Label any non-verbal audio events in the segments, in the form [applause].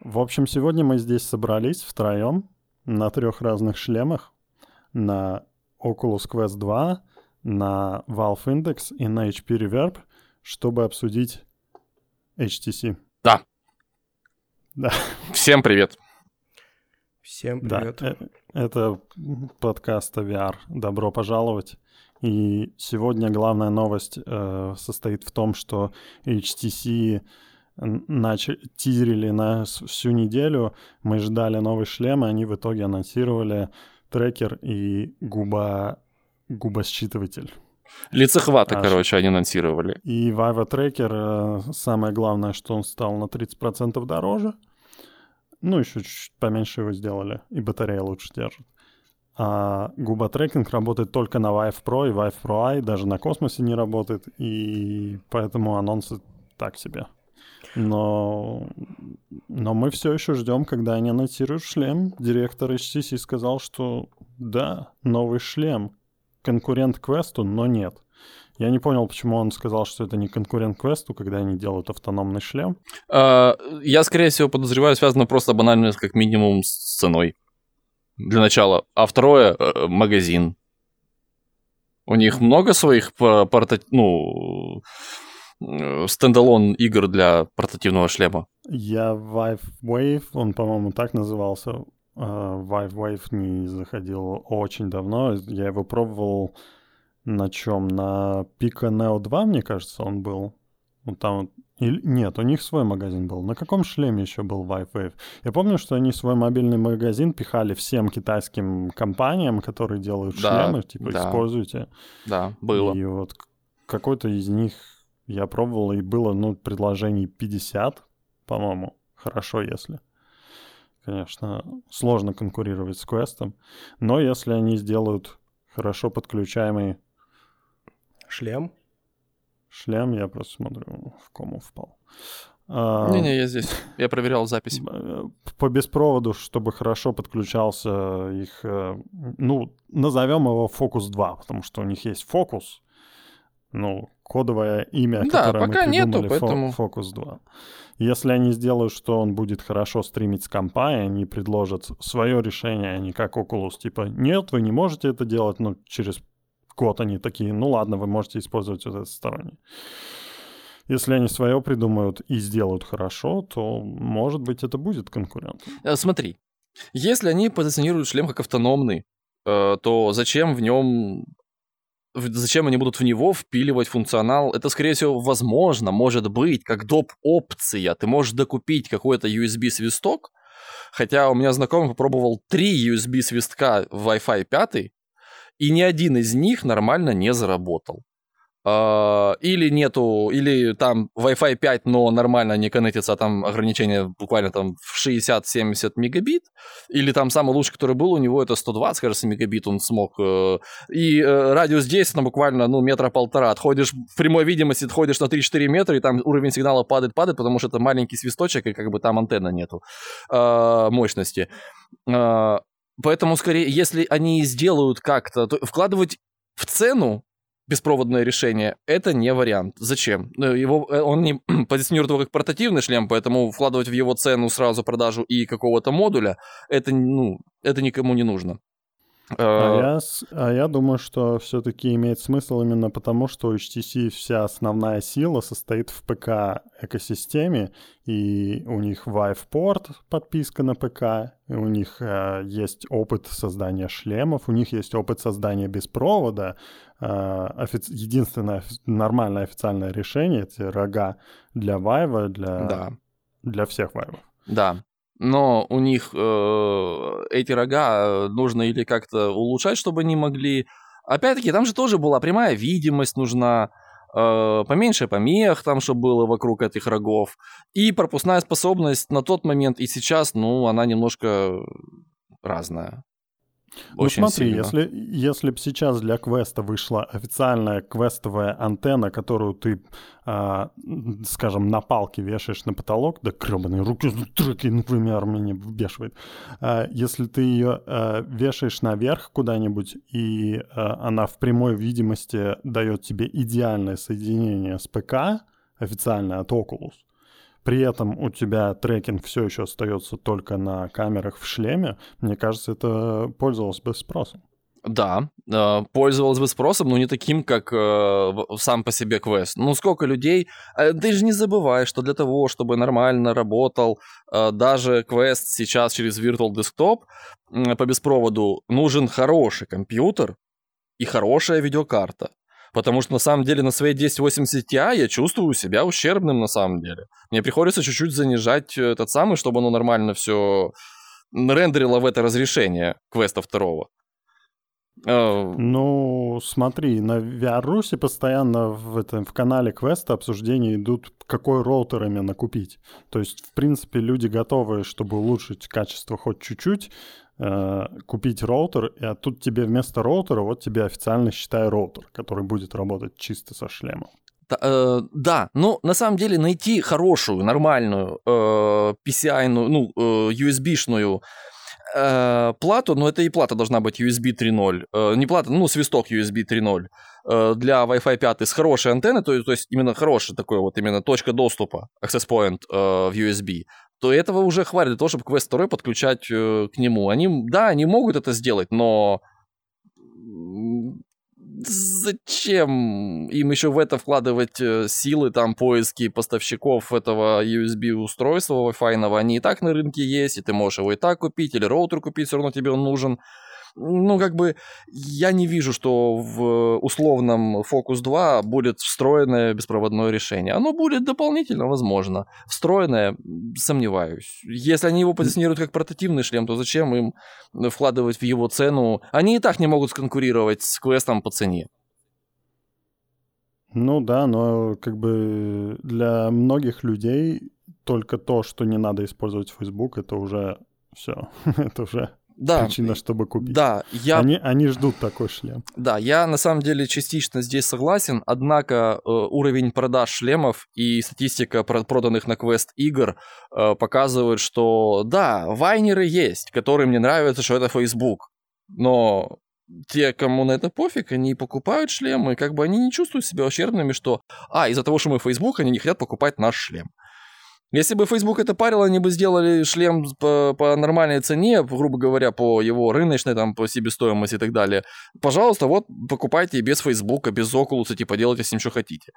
В общем, сегодня мы здесь собрались втроем на трех разных шлемах. На Oculus Quest 2, на Valve Index и на HP Reverb, чтобы обсудить HTC. Да. Да. Всем привет. Всем привет. Да, э, это подкаст VR. Добро пожаловать. И сегодня главная новость э, состоит в том, что HTC начали, тизерили на всю неделю. Мы ждали новый шлем, и они в итоге анонсировали трекер и губа, губосчитыватель. Лицехваты, а, короче, они анонсировали. И Viva Tracker, э, самое главное, что он стал на 30% дороже. Ну, еще чуть-чуть поменьше его сделали, и батарея лучше держит. А губотрекинг работает только на Vive Pro и Vive Pro i, даже на космосе не работает, и поэтому анонсы так себе. Но, но мы все еще ждем, когда они анонсируют шлем. Директор HTC сказал, что да, новый шлем, конкурент Квесту, но нет. Я не понял, почему он сказал, что это не конкурент Квесту, когда они делают автономный шлем. А, я, скорее всего, подозреваю, связано просто банально, как минимум, с ценой. Для начала. А второе э, — магазин. У них много своих порта... ну, стендалон игр для портативного шлема? Я Vive Wave, он, по-моему, так назывался. Uh, Vive Wave не заходил очень давно. Я его пробовал на чем? На Pico Neo 2, мне кажется, он был. Вот там или... Нет, у них свой магазин был. На каком шлеме еще был Wave? Я помню, что они свой мобильный магазин пихали всем китайским компаниям, которые делают да, шлемы, типа, да. используйте. Да, было. И вот какой-то из них я пробовал, и было, ну, предложений 50, по-моему. Хорошо, если. Конечно, сложно конкурировать с квестом. Но если они сделают хорошо подключаемый... Шлем? Шлем, я просто смотрю, в кому впал. А, Не-не, я здесь. Я проверял запись. По беспроводу, чтобы хорошо подключался их... Э, ну, назовем его Focus 2, потому что у них есть Focus, ну, кодовое имя, да, которое пока мы придумали, нету, поэтому... Focus 2. Если они сделают, что он будет хорошо стримить с компа, и они предложат свое решение, а не как Oculus, типа, нет, вы не можете это делать, но через год они такие, ну ладно, вы можете использовать вот этот сторонний. Если они свое придумают и сделают хорошо, то, может быть, это будет конкурент. Э, смотри, если они позиционируют шлем как автономный, э, то зачем в нем зачем они будут в него впиливать функционал? Это, скорее всего, возможно, может быть, как доп. опция. Ты можешь докупить какой-то USB-свисток, хотя у меня знакомый попробовал три USB-свистка в Wi-Fi 5, и ни один из них нормально не заработал. А, или нету, или там Wi-Fi 5, но нормально не коннектится, а там ограничение буквально там в 60-70 мегабит, или там самый лучший, который был у него, это 120, кажется, мегабит он смог, э, и э, радиус действия буквально, ну, метра полтора, отходишь в прямой видимости, отходишь на 3-4 метра, и там уровень сигнала падает, падает, потому что это маленький свисточек, и как бы там антенна нету э, мощности. Поэтому, скорее, если они сделают как-то, то вкладывать в цену беспроводное решение, это не вариант. Зачем? Ну, его, э, он не [clears throat] позиционирует его как портативный шлем, поэтому вкладывать в его цену сразу продажу и какого-то модуля, это, ну, это никому не нужно. А, а, я, а я думаю, что все-таки имеет смысл именно потому, что у HTC вся основная сила состоит в ПК-экосистеме, и у них Vive-порт, подписка на ПК, у них э, есть опыт создания шлемов, у них есть опыт создания беспровода. Э, офи- единственное нормальное официальное решение — это рога для Vive, для, да. для всех Vive. Да, но у них э, эти рога э, нужно или как-то улучшать, чтобы они могли... Опять-таки, там же тоже была прямая видимость нужна, э, поменьше помех там, чтобы было вокруг этих рогов. И пропускная способность на тот момент и сейчас, ну, она немножко разная. Ну Очень смотри, сильно. если, если бы сейчас для квеста вышла официальная квестовая антенна, которую ты, а, скажем, на палке вешаешь на потолок, да гребаные руки, треки, например, меня вбешивает. А, если ты ее а, вешаешь наверх куда-нибудь, и а, она в прямой видимости дает тебе идеальное соединение с ПК, официально от Oculus, при этом у тебя трекинг все еще остается только на камерах в шлеме, мне кажется, это пользовалось бы спросом. Да, э, пользовалась бы спросом, но не таким, как э, сам по себе квест. Ну, сколько людей... Э, ты же не забывай, что для того, чтобы нормально работал даже квест сейчас через Virtual Desktop по беспроводу, нужен хороший компьютер и хорошая видеокарта. Потому что на самом деле на своей 1080 Ti я чувствую себя ущербным на самом деле. Мне приходится чуть-чуть занижать этот самый, чтобы оно нормально все рендерило в это разрешение квеста второго. Uh... Ну, смотри, на VR постоянно в, этом, в канале Квеста обсуждения идут, какой роутер именно купить. То есть, в принципе, люди готовы, чтобы улучшить качество хоть чуть-чуть, э, купить роутер, а тут тебе вместо роутера, вот тебе официально считай роутер, который будет работать чисто со шлемом. Да, э, да, ну, на самом деле, найти хорошую, нормальную э, PCI, ну, э, USB-шную э, плату, но это и плата должна быть USB 3.0, э, не плата, ну, свисток USB 3.0 э, для Wi-Fi 5 с хорошей антенной, то, то есть именно хороший такой вот, именно точка доступа, access point э, в USB, то этого уже хватит для того, чтобы Quest 2 подключать э, к нему. Они, да, они могут это сделать, но зачем им еще в это вкладывать э, силы, там, поиски поставщиков этого USB-устройства Wi-Fi, они и так на рынке есть, и ты можешь его и так купить, или роутер купить, все равно тебе он нужен ну, как бы, я не вижу, что в условном Focus 2 будет встроенное беспроводное решение. Оно будет дополнительно, возможно. Встроенное, сомневаюсь. Если они его позиционируют как портативный шлем, то зачем им вкладывать в его цену? Они и так не могут сконкурировать с квестом по цене. Ну да, но как бы для многих людей только то, что не надо использовать Facebook, это уже все. [laughs] это уже да, причина, чтобы купить. Да, я... Они, они ждут такой шлем. Да, я на самом деле частично здесь согласен, однако э, уровень продаж шлемов и статистика проданных на квест игр э, показывают, что да, вайнеры есть, которым не нравится, что это Facebook, но те, кому на это пофиг, они покупают шлемы, как бы они не чувствуют себя ущербными, что, а, из-за того, что мы Facebook, они не хотят покупать наш шлем. Если бы Facebook это парило, они бы сделали шлем по, по нормальной цене, грубо говоря, по его рыночной, там, по себестоимости и так далее. Пожалуйста, вот покупайте без Facebook, без Oculus, типа делайте с ним, что хотите.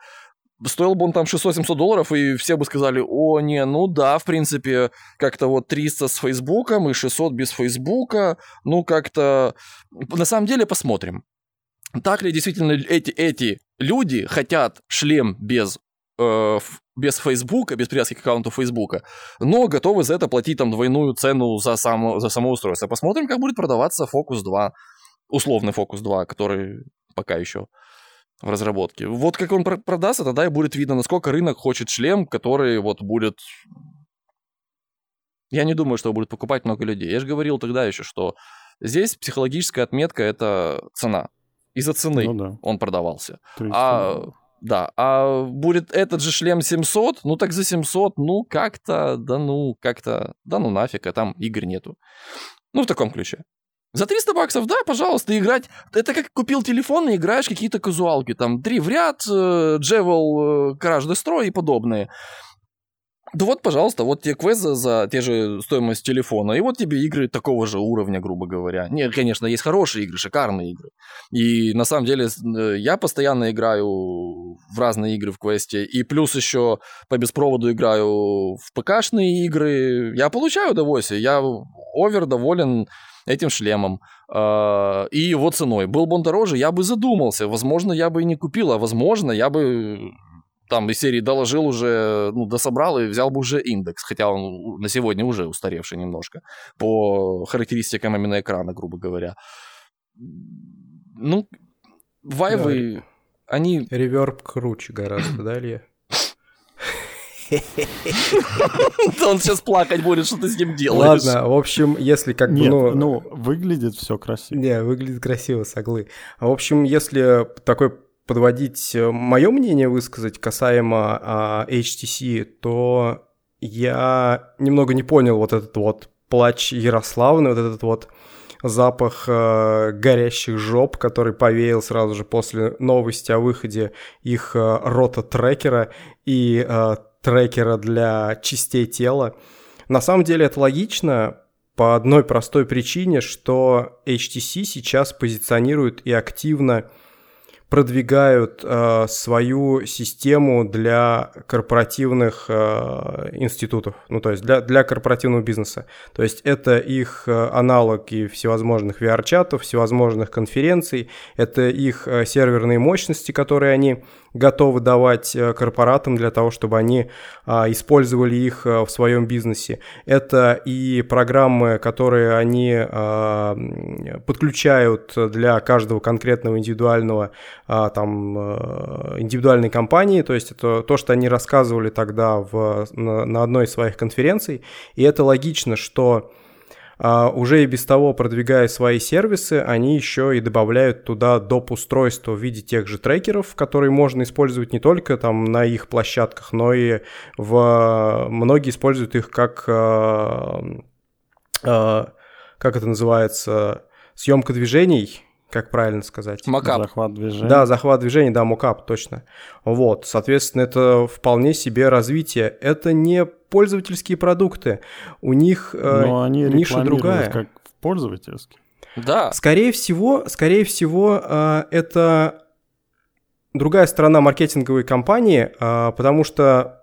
Стоил бы он там 600-700 долларов, и все бы сказали, о, не, ну да, в принципе, как-то вот 300 с Фейсбуком и 600 без Фейсбука, ну как-то... На самом деле посмотрим. Так ли действительно эти, эти люди хотят шлем без э, без Фейсбука, без привязки к аккаунту Фейсбука, но готовы за это платить там двойную цену за само, за само устройство. Посмотрим, как будет продаваться Focus 2, условный Focus 2, который пока еще в разработке. Вот как он продастся, тогда и будет видно, насколько рынок хочет шлем, который вот будет... Я не думаю, что будет покупать много людей. Я же говорил тогда еще, что здесь психологическая отметка — это цена. Из-за цены ну, да. он продавался. А да, а будет этот же шлем 700, ну так за 700, ну как-то, да ну, как-то, да ну нафиг, а там игр нету. Ну в таком ключе. За 300 баксов, да, пожалуйста, играть. Это как купил телефон и играешь какие-то казуалки. Там три в ряд, э, Джевел, Crash Destroy и подобные. Да вот, пожалуйста, вот тебе квест за, за те же стоимость телефона, и вот тебе игры такого же уровня, грубо говоря. Нет, конечно, есть хорошие игры, шикарные игры. И на самом деле э, я постоянно играю в разные игры в квесте, и плюс еще по беспроводу играю в ПКшные игры. Я получаю удовольствие, я овер доволен этим шлемом э, и его ценой. Был бы он дороже, я бы задумался. Возможно, я бы и не купил, а возможно, я бы там из серии доложил уже, ну, дособрал и взял бы уже индекс, хотя он на сегодня уже устаревший немножко по характеристикам именно экрана, грубо говоря. Ну, вайвы, да. они... Реверб круче гораздо, да, Илья? Он сейчас плакать будет, что ты с ним делаешь. Ладно, в общем, если как бы... Ну, ну, выглядит все красиво. Не, выглядит красиво, соглы. В общем, если такой подводить э, мое мнение высказать касаемо а, HTC, то я немного не понял вот этот вот плач Ярославны, вот этот вот запах э, горящих жоп, который повеял сразу же после новости о выходе их э, рота-трекера и э, трекера для частей тела. На самом деле это логично по одной простой причине, что HTC сейчас позиционирует и активно продвигают э, свою систему для корпоративных э, институтов, ну то есть для, для корпоративного бизнеса. То есть это их э, аналоги всевозможных VR-чатов, всевозможных конференций, это их э, серверные мощности, которые они готовы давать э, корпоратам для того, чтобы они а, использовали их э, в своем бизнесе. Это и программы, которые они а, подключают для каждого конкретного индивидуального а, там э, индивидуальной компании, то есть это то, что они рассказывали тогда в, на, на одной из своих конференций, и это логично, что уже и без того продвигая свои сервисы, они еще и добавляют туда доп. устройства в виде тех же трекеров, которые можно использовать не только там на их площадках, но и в... многие используют их как... А, а, как это называется? Съемка движений, как правильно сказать? Макап. Захват движения. Да, захват движения, да, мокап, точно. Вот, соответственно, это вполне себе развитие. Это не пользовательские продукты, у них э, Но они ниша другая. как пользовательские. Да. Скорее всего, скорее всего, э, это другая сторона маркетинговой кампании, э, потому что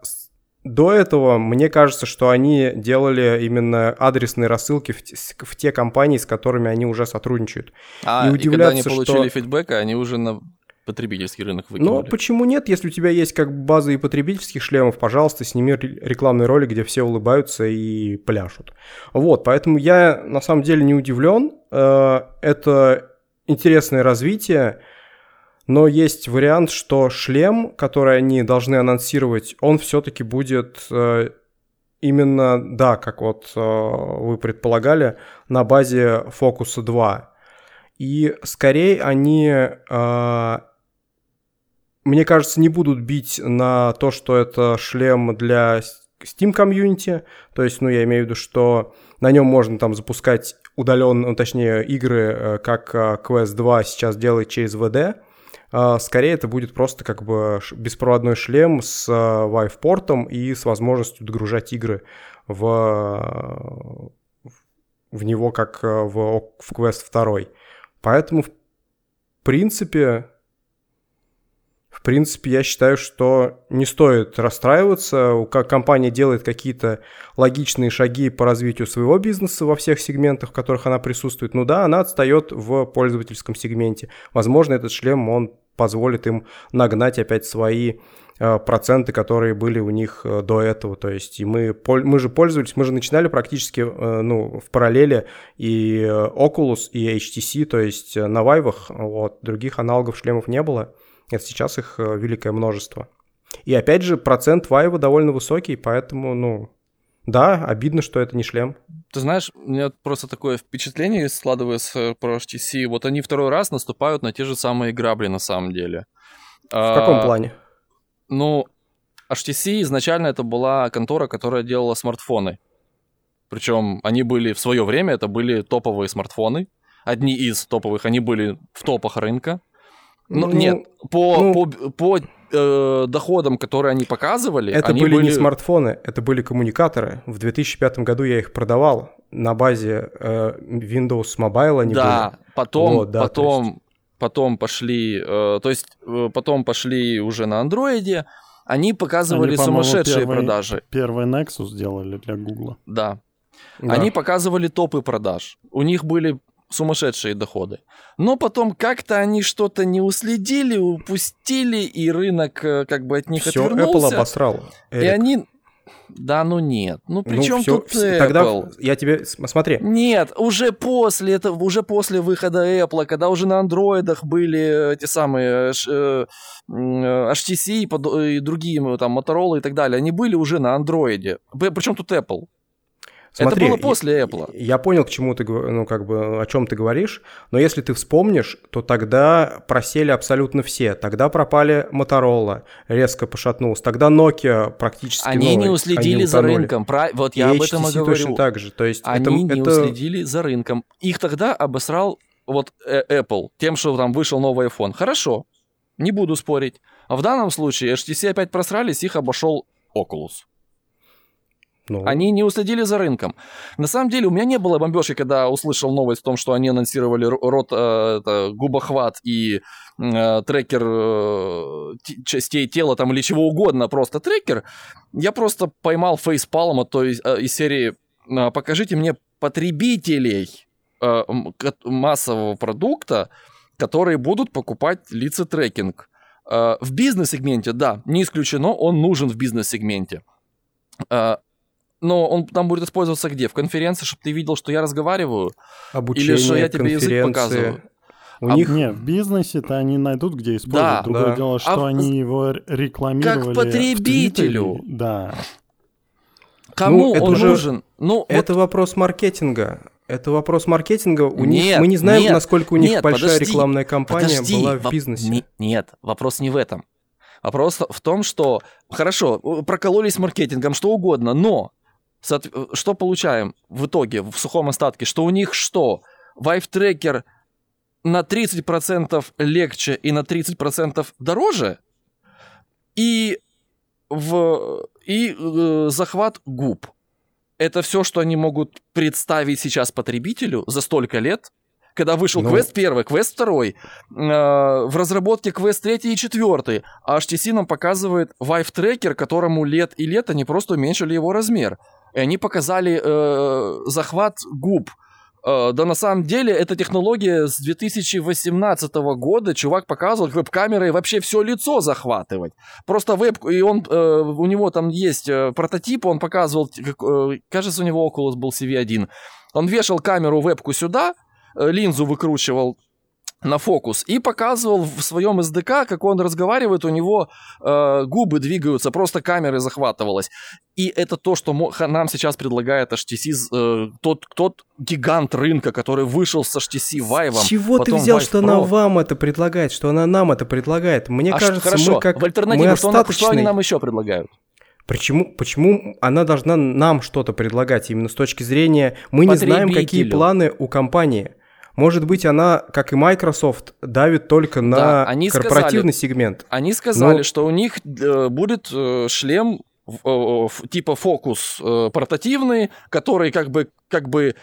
до этого мне кажется, что они делали именно адресные рассылки в, те, в те компании, с которыми они уже сотрудничают. А, и, и когда они получили что... фидбэк, они уже на потребительский рынок выкинули. Ну, почему нет? Если у тебя есть как база и потребительских шлемов, пожалуйста, сними рекламный ролик, где все улыбаются и пляшут. Вот, поэтому я на самом деле не удивлен. Э, это интересное развитие. Но есть вариант, что шлем, который они должны анонсировать, он все-таки будет э, именно, да, как вот э, вы предполагали, на базе Focus 2. И скорее они, э, мне кажется, не будут бить на то, что это шлем для Steam комьюнити. То есть, ну, я имею в виду, что на нем можно там запускать удаленно, ну, точнее, игры, как Quest 2 сейчас делает через VD а, скорее это будет просто как бы беспроводной шлем с Vive-портом и с возможностью догружать игры в, в него как э, в, в Quest 2. Поэтому, в принципе, принципе, я считаю, что не стоит расстраиваться. Как компания делает какие-то логичные шаги по развитию своего бизнеса во всех сегментах, в которых она присутствует. Ну да, она отстает в пользовательском сегменте. Возможно, этот шлем, он позволит им нагнать опять свои э, проценты, которые были у них э, до этого. То есть и мы, мы же пользовались, мы же начинали практически э, ну, в параллели и Oculus, и HTC, то есть на вайвах, вот, других аналогов шлемов не было. Это сейчас их э, великое множество. И опять же, процент вайва довольно высокий, поэтому, ну, да, обидно, что это не шлем. Ты знаешь, у меня просто такое впечатление складывается про HTC. Вот они второй раз наступают на те же самые грабли на самом деле. В а, каком плане? Ну, HTC изначально это была контора, которая делала смартфоны. Причем они были в свое время, это были топовые смартфоны. Одни из топовых, они были в топах рынка. Ну, ну нет, по, ну, по, по э, доходам, которые они показывали... Это они были, были не смартфоны, это были коммуникаторы. В 2005 году я их продавал на базе э, Windows Mobile они да, были. Потом, вот, да, потом, есть... потом пошли... Э, то есть э, потом пошли уже на андроиде, они показывали они, сумасшедшие первый, продажи. Первый Nexus сделали для Гугла. Да. да. Они показывали топы продаж. У них были сумасшедшие доходы. Но потом как-то они что-то не уследили, упустили, и рынок э, как бы от них Всё отвернулся. Apple обосрал. Эрик. И они... Да, ну нет. Ну при ну, чем всё, тут Apple? Тогда я тебе... Смотри. Нет, уже после этого, уже после выхода Apple, когда уже на андроидах были эти самые э, HTC и, и другие там Motorola и так далее, они были уже на андроиде. Причем тут Apple? Смотри, это было после Apple. Я, я понял, к чему ты, ну, как бы, о чем ты говоришь, но если ты вспомнишь, то тогда просели абсолютно все. Тогда пропали Motorola, резко пошатнулся. Тогда Nokia практически Они новый, не уследили они за рынком. Про... Вот я и об этом и говорю. точно так же. То есть они это, не это... уследили за рынком. Их тогда обосрал вот э, Apple тем, что там вышел новый iPhone. Хорошо, не буду спорить. А в данном случае HTC опять просрались, их обошел Oculus. Ну. Они не уследили за рынком. На самом деле, у меня не было бомбежки, когда услышал новость о том, что они анонсировали рот, э, это, губохват и э, трекер э, частей тела там или чего угодно, просто трекер. Я просто поймал фейспалом от той э, из серии э, «Покажите мне потребителей э, массового продукта, которые будут покупать лица-трекинг». Э, в бизнес-сегменте, да, не исключено, он нужен в бизнес-сегменте. Но он там будет использоваться где? В конференции, чтобы ты видел, что я разговариваю? Обучение, Или что я тебе язык показываю? У а, них... Не, в бизнесе-то они найдут, где использовать. Да, Другое да. дело, что а они его рекламировали Как потребителю. Да. Кому ну, он уже... нужен? Ну, это вот... вопрос маркетинга. Это вопрос маркетинга. У нет, них, мы не знаем, нет, насколько у них нет, большая подожди, рекламная кампания подожди, была в бизнесе. Не, нет, вопрос не в этом. Вопрос в том, что, хорошо, прокололись маркетингом, что угодно, но что получаем в итоге, в сухом остатке? Что у них что? Tracker на 30% легче и на 30% дороже? И, в, и э, захват губ. Это все, что они могут представить сейчас потребителю за столько лет, когда вышел ну... квест первый, квест второй, э, в разработке квест третий и четвертый, а HTC нам показывает Tracker, которому лет и лет они просто уменьшили его размер. И они показали э, захват губ. Э, да на самом деле эта технология с 2018 года. Чувак показывал веб-камерой вообще все лицо захватывать. Просто веб... И он... Э, у него там есть э, прототип, он показывал... Э, кажется, у него Oculus был CV1. Он вешал камеру вебку сюда, э, линзу выкручивал на фокус и показывал в своем SDK, как он разговаривает, у него э, губы двигаются, просто камеры захватывалось. И это то, что нам сейчас предлагает HTC, э, тот, тот гигант рынка, который вышел с HTC Vive. С чего ты взял, Vive что Pro. она вам это предлагает, что она нам это предлагает? Мне а кажется, хорошо, мы как в альтернативе, мы что, остаточный... что они нам еще предлагают? Почему, почему она должна нам что-то предлагать именно с точки зрения... Мы не знаем, какие планы у компании. Может быть, она, как и Microsoft, давит только на да, они корпоративный сказали, сегмент. Они сказали, но... что у них э, будет э, шлем э, типа фокус э, портативный, который как бы, как бы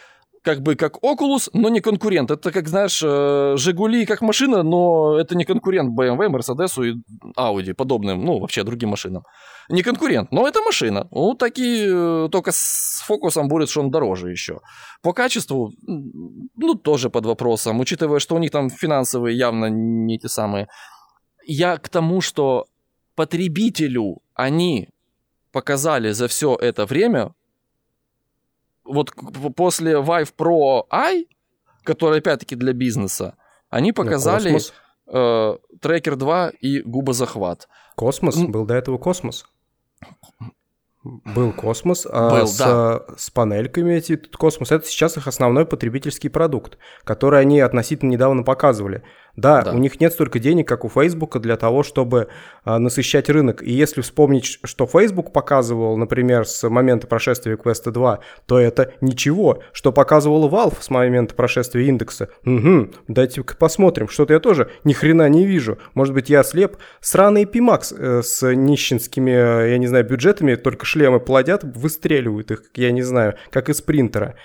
как бы как Oculus, но не конкурент. Это как, знаешь, э, Жигули как машина, но это не конкурент BMW, Mercedes и Audi, подобным, ну, вообще другим машинам. Не конкурент, но это машина. Ну, такие, э, только с фокусом будет, что он дороже еще. По качеству, ну, тоже под вопросом, учитывая, что у них там финансовые явно не те самые. Я к тому, что потребителю они показали за все это время вот после Vive Pro Eye, который опять-таки для бизнеса, они показали э, трекер 2 и губозахват. Космос? Был до этого космос? Был космос, а Был, с, да. с панельками эти космос это сейчас их основной потребительский продукт, который они относительно недавно показывали. Да, да, у них нет столько денег, как у Facebook, для того, чтобы а, насыщать рынок. И если вспомнить, что Facebook показывал, например, с момента прошествия Quest 2, то это ничего. Что показывал Valve с момента прошествия индекса. Угу, дайте-ка посмотрим. Что-то я тоже ни хрена не вижу. Может быть, я слеп. Сраный Pimax э, с нищенскими, э, я не знаю, бюджетами, только шлемы плодят, выстреливают их, я не знаю, как из принтера.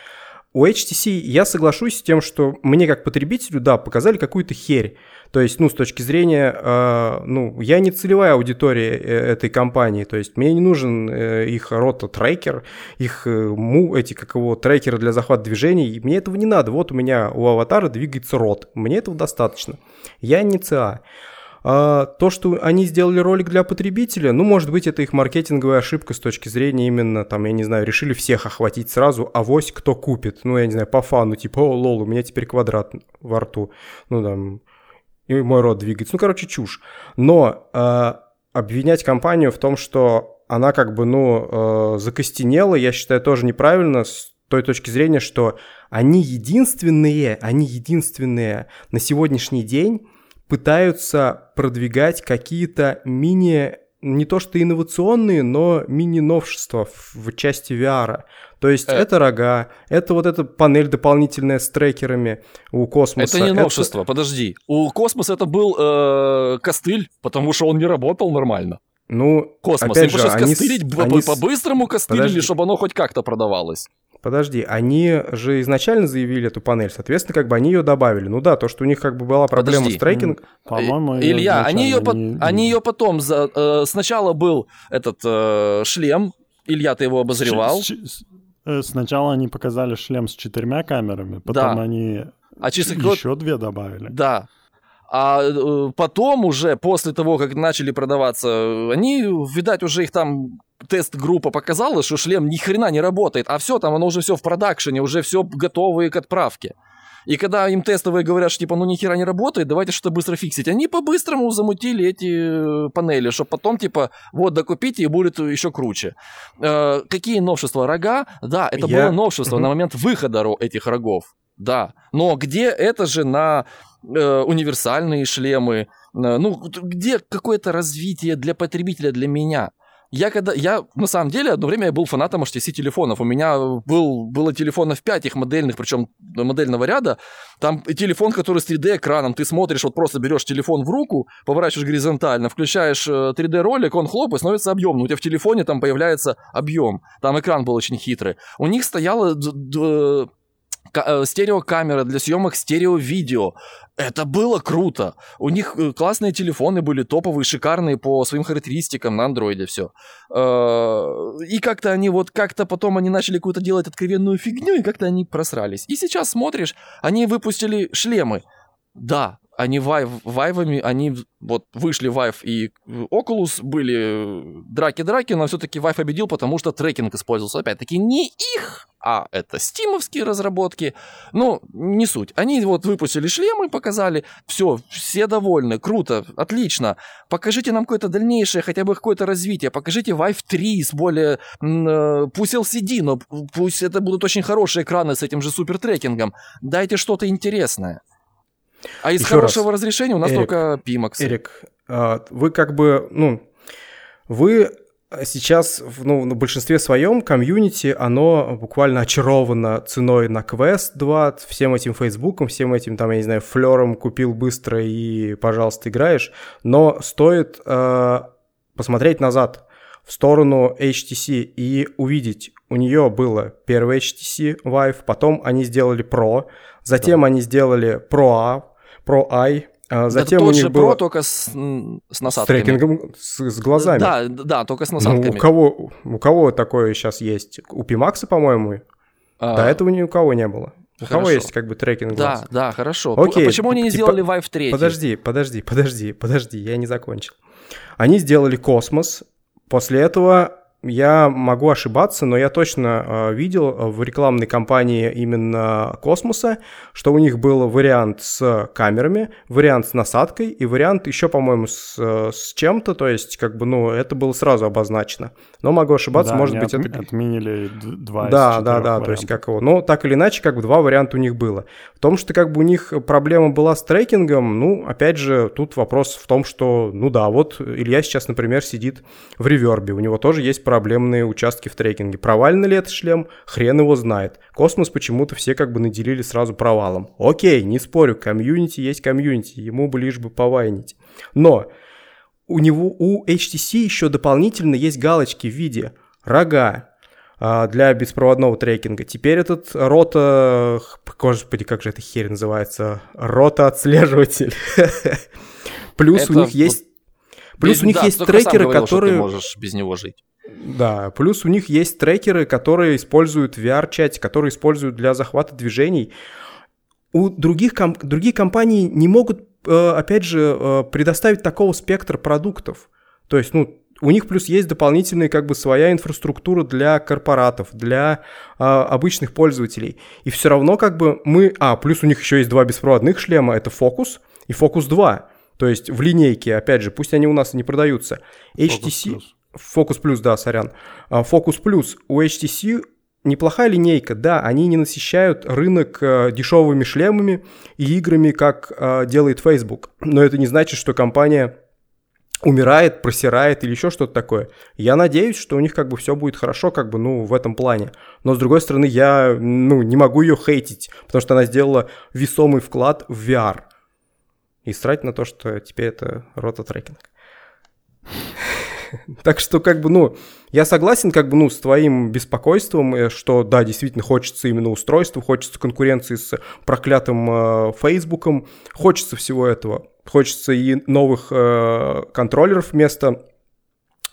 У HTC я соглашусь с тем, что мне как потребителю, да, показали какую-то херь. То есть, ну, с точки зрения, э, ну, я не целевая аудитория э, этой компании, то есть мне не нужен э, их рота-трекер, их э, му, эти, как его, трекеры для захвата движений, мне этого не надо. Вот у меня у аватара двигается рот, мне этого достаточно. Я не ЦА. А, то, что они сделали ролик для потребителя, ну, может быть, это их маркетинговая ошибка с точки зрения именно, там, я не знаю, решили всех охватить сразу, а вось кто купит, ну, я не знаю, по фану, типа, о, лол, у меня теперь квадрат во рту, ну, там, и мой рот двигается, ну, короче, чушь. Но э, обвинять компанию в том, что она как бы, ну, э, закостенела, я считаю, тоже неправильно с той точки зрения, что они единственные, они единственные на сегодняшний день, пытаются продвигать какие-то мини не то что инновационные, но мини-новшества в части VR. То есть э... это рога, это вот эта панель дополнительная с трекерами у космоса. Это не новшество, это... подожди. У космоса это был э, костыль, потому что он не работал нормально. Ну, Космос. опять Им же, они, костылить, они по-быстрому костылили, Подожди. чтобы оно хоть как-то продавалось. Подожди, они же изначально заявили эту панель, соответственно, как бы они ее добавили. Ну да, то, что у них как бы была проблема Подожди. с трекингом. По-моему, Илья, они ее, не- они ее потом... За, э, сначала был этот э, шлем, Илья, ты его обозревал. С- с- э, Сначала они показали шлем с четырьмя камерами, потом Да. они А через какое- еще две добавили. Да. А э, потом уже, после того, как начали продаваться, они, видать, уже их там тест-группа показала, что шлем ни хрена не работает, а все там, оно уже все в продакшене, уже все готовые к отправке. И когда им тестовые говорят, что типа, ну ни хера не работает, давайте что-то быстро фиксить, они по-быстрому замутили эти э, панели, чтобы потом типа, вот докупите и будет еще круче. Э, какие новшества? Рога? Да, это Я- было новшество на момент выхода этих рогов. Да. Но где это же на э, универсальные шлемы? э, ну, где какое-то развитие для потребителя, для меня? Я когда, я на самом деле одно время я был фанатом HTC телефонов. У меня был, было телефонов 5 их модельных, причем модельного ряда. Там телефон, который с 3D экраном. Ты смотришь, вот просто берешь телефон в руку, поворачиваешь горизонтально, включаешь 3D ролик, он хлоп и становится объемным. У тебя в телефоне там появляется объем. Там экран был очень хитрый. У них э, стереокамера для съемок стерео-видео. Это было круто. У них э, классные телефоны были, топовые, шикарные по своим характеристикам на андроиде все. И как-то они вот, как-то потом они начали какую-то делать откровенную фигню, и как-то они просрались. И сейчас смотришь, они выпустили шлемы. Да, они вайв, вайвами, они вот вышли вайв и Oculus, были э, драки-драки, но все-таки вайв победил, потому что трекинг использовался. Опять-таки не их, а это стимовские разработки. Ну, не суть. Они вот выпустили шлемы, показали, все, все довольны, круто, отлично. Покажите нам какое-то дальнейшее, хотя бы какое-то развитие. Покажите Vive 3 с более... э, Пусть LCD, но пусть это будут очень хорошие экраны с этим же супертрекингом. Дайте что-то интересное. А из Ещё хорошего раз. разрешения у нас Эрик, только Pimax. Эрик, а, вы как бы, ну, вы сейчас ну, на большинстве своем комьюнити, оно буквально очаровано ценой на Quest 2, всем этим Фейсбуком, всем этим, там, я не знаю, флером купил быстро и, пожалуйста, играешь. Но стоит э, посмотреть назад в сторону HTC и увидеть, у нее было первый HTC Vive, потом они сделали Pro, затем они сделали Pro A, Pro I, а Это затем у тот них же было Pro, только с, с с насадками. трекингом с, с глазами. Да, да, только с Ну, насадками. у кого, у кого такое сейчас есть? У Pimax, по-моему, А, до этого ни у кого не было. У кого хорошо. есть как бы трекинг глаз? Да, да, хорошо. Окей, А почему они не типа- сделали Vive 3? Подожди, подожди, подожди, подожди, я не закончил. Они сделали космос. После этого я могу ошибаться, но я точно э, видел э, в рекламной кампании именно космоса, что у них был вариант с камерами, вариант с насадкой и вариант еще, по-моему, с, э, с чем-то. То есть, как бы, ну, это было сразу обозначено. Но могу ошибаться, Да, может быть, отм- это отменили два из да, да, да, то вариантов. есть как его. Но так или иначе, как бы два варианта у них было. В том, что как бы у них проблема была с трекингом, ну, опять же, тут вопрос в том, что, ну да, вот Илья сейчас, например, сидит в Reverb'е, у него тоже есть проблемные участки в трекинге. Провальный ли это шлем, хрен его знает. Космос почему-то все как бы наделили сразу провалом. Окей, не спорю, community есть community, ему бы лишь бы повайнить. Но у него, у HTC еще дополнительно есть галочки в виде рога, а, для беспроводного трекинга. Теперь этот рота... Господи, как же эта херь называется? Рота-отслеживатель. [laughs] Плюс у них есть... Плюс у них есть трекеры, ты которые... можешь без него жить. Да, плюс у них есть трекеры, которые используют VR-чате, которые используют для захвата движений. У других, ком- другие компании не могут, э, опять же, э, предоставить такого спектра продуктов. То есть, ну, у них плюс есть дополнительная как бы своя инфраструктура для корпоратов, для а, обычных пользователей. И все равно как бы мы... А, плюс у них еще есть два беспроводных шлема, это Focus и Focus 2. То есть в линейке, опять же, пусть они у нас и не продаются. HTC... Plus. Focus Plus, да, сорян. А, Focus Plus у HTC неплохая линейка, да, они не насыщают рынок э, дешевыми шлемами и играми, как э, делает Facebook. Но это не значит, что компания умирает, просирает или еще что-то такое. Я надеюсь, что у них как бы все будет хорошо, как бы, ну, в этом плане. Но, с другой стороны, я, ну, не могу ее хейтить, потому что она сделала весомый вклад в VR. И срать на то, что теперь это рототрекинг. [laughs] Так что, как бы, ну, я согласен, как бы, ну, с твоим беспокойством, э, что, да, действительно, хочется именно устройства, хочется конкуренции с проклятым э, Фейсбуком, хочется всего этого. Хочется и новых э, контроллеров вместо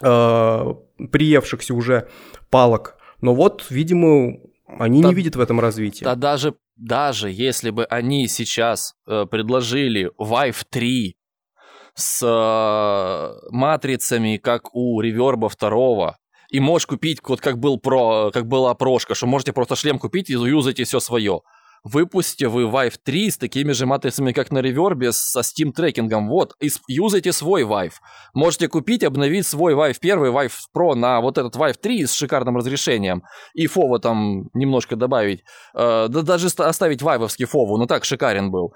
э, приевшихся уже палок. Но вот, видимо, они да, не видят в этом развития. Да даже, даже если бы они сейчас э, предложили Vive 3 с э, матрицами, как у реверба второго, и можешь купить, вот как был про, как была прошка, что можете просто шлем купить и юзайте все свое. Выпустите вы Vive 3 с такими же матрицами, как на ревербе, со Steam трекингом. Вот, и юзайте свой Vive. Можете купить, обновить свой Vive 1, Vive Pro на вот этот Vive 3 с шикарным разрешением. И фова там немножко добавить. Э, да даже оставить вайвовский фову, ну так шикарен был.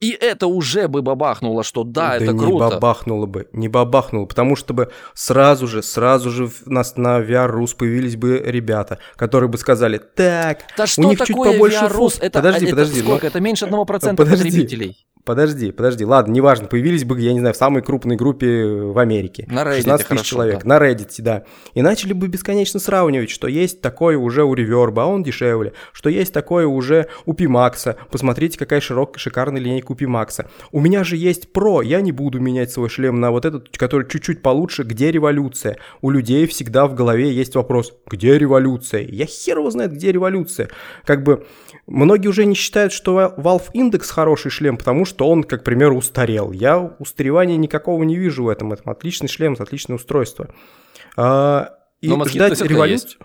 И это уже бы бабахнуло, что да, да это не круто. не бабахнуло бы, не бабахнуло, потому что бы сразу же, сразу же нас на VR-Rus появились бы ребята, которые бы сказали, так, да что у них такое чуть побольше VR-Rus? Это, подожди, это подожди, сколько? Ну, это меньше 1% подожди. потребителей. Подожди, подожди, ладно, неважно, появились бы, я не знаю, в самой крупной группе в Америке. На Reddit 16 тысяч хорошо, человек, да. на Reddit, да. И начали бы бесконечно сравнивать, что есть такое уже у Реверба, а он дешевле, что есть такое уже у Pimax. Посмотрите, какая широкая, шикарная линейка у Pimax. У меня же есть Pro, я не буду менять свой шлем на вот этот, который чуть-чуть получше, где революция? У людей всегда в голове есть вопрос, где революция? Я хер его знает, где революция. Как бы многие уже не считают, что Valve Index хороший шлем, потому что он, как, к примеру, устарел. Я устаревания никакого не вижу в этом. Это отличный шлем, отличное устройство. А, и Но ждать революцию...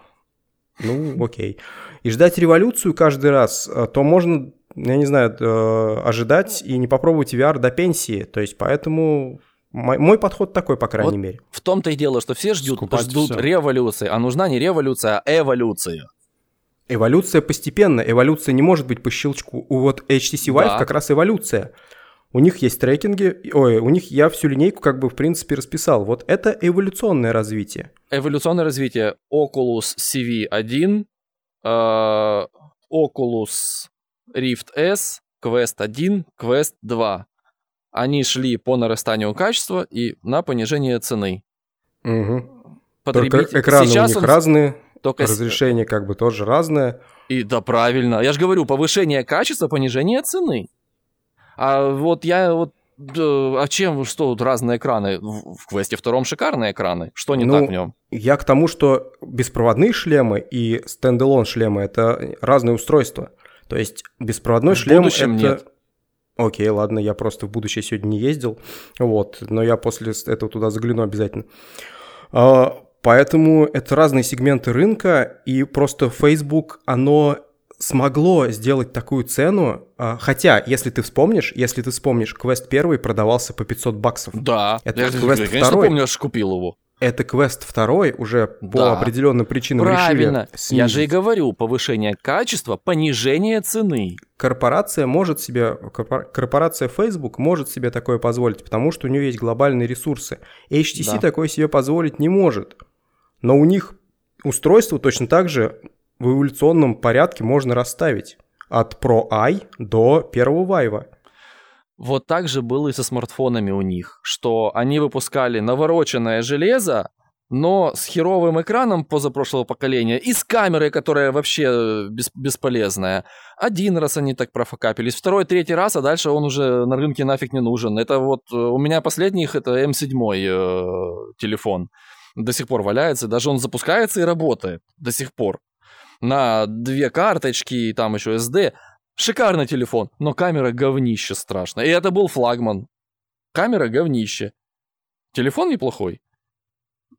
Ну, окей. И ждать революцию каждый раз, а, то можно, я не знаю, э, ожидать и не попробовать VR до пенсии. То есть поэтому мой, мой подход такой, по крайней вот мере. В том-то и дело, что все ждут, Скупать ждут революции, а нужна не революция, а эволюция. Эволюция постепенно. Эволюция не может быть по щелчку. У вот HTC Vive Да. как раз эволюция. У них есть трекинги, ой, у них я всю линейку как бы в принципе расписал. Вот это эволюционное развитие. Эволюционное развитие Oculus CV1, э, Oculus Rift S, Quest 1, Quest 2. Они шли по нарастанию качества и на понижение цены. Угу. Потребитель- Только экраны Сейчас у них он- разные, только с- разрешение как бы тоже разное. И да, правильно. Я же говорю, повышение качества, понижение цены. А вот я вот... А чем, что тут разные экраны? В квесте втором шикарные экраны. Что не Ну, так в нем? Я к тому, что беспроводные шлемы и стендалон шлемы это разные устройства. То есть беспроводной В шлем будущем это... нет. Окей, ладно, я просто в будущее сегодня не ездил, вот, но я после с- этого туда загляну обязательно. Поэтому это разные сегменты рынка, и просто Facebook, оно смогло сделать такую цену, а, хотя, если ты вспомнишь, если ты вспомнишь, Quest 1 продавался по 500 баксов. Да. Это я, я, конечно, второй. помню, аж купил его. Это Quest 2 уже по Да. определенным причинам Правильно. решили Я же и снизить. говорю, повышение качества, понижение цены. корпорация может себе, корпор- корпорация Facebook может себе такое позволить, потому что у нее есть глобальные ресурсы. HTC Да. такое себе позволить не может. Но у них устройство точно так же в эволюционном порядке можно расставить. От Pro i до первого Vive. Вот так же было и со смартфонами у них, что они выпускали навороченное железо, но с херовым экраном позапрошлого поколения и с камерой, которая вообще э, бес- бесполезная. Один раз они так профокапились, второй, третий раз, а дальше он уже на рынке нафиг не нужен. Это вот э, у меня последних это М7 э, телефон. До сих пор валяется, даже он запускается и работает до сих пор. На две карточки и там еще SD. Шикарный телефон, но камера говнище страшно. И это был флагман. Камера говнище. Телефон неплохой.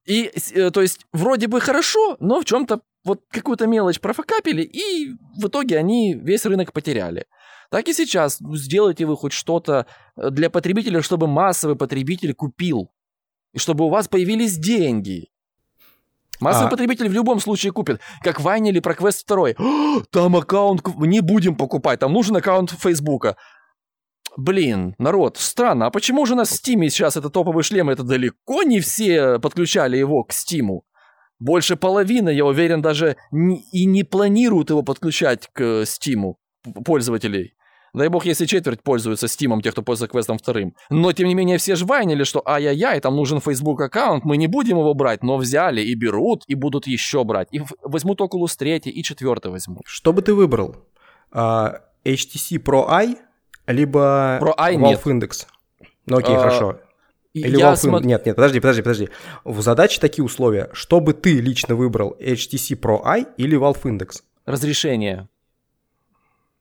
И, э, то есть, вроде бы хорошо, но в чем-то вот какую-то мелочь профокапили, и в итоге они весь рынок потеряли. Так и сейчас. Ну, Сделайте вы хоть что-то э, для потребителя, чтобы массовый потребитель купил. И чтобы у вас появились деньги. Массовый А- потребитель в любом случае купит. Как вайнили про квест 2. [gasps] Там аккаунт... Не будем покупать, там нужен аккаунт Фейсбука. Блин, народ, странно, а почему же у нас в Стиме сейчас это топовый шлем, это далеко не все подключали его к Стиму? Больше половины, я уверен, даже и не планируют его подключать к Стиму п- пользователей. Дай бог, если четверть пользуется Стимом, тех, кто пользуется квестом вторым. Но, тем не менее, все жвайнили, что ай-яй-яй, там нужен Facebook аккаунт, мы не будем его брать, но взяли и берут, и будут еще брать. И возьмут Oculus 3 и 4 возьмут. Что бы ты выбрал? Uh, HTC Pro i, либо Pro i Valve нет. Index? Ну окей, uh, хорошо. Или я Valve смо... Index. Нет, нет, подожди, подожди, подожди. В задаче такие условия. Что бы ты лично выбрал? HTC Pro i или Valve Index? Разрешение.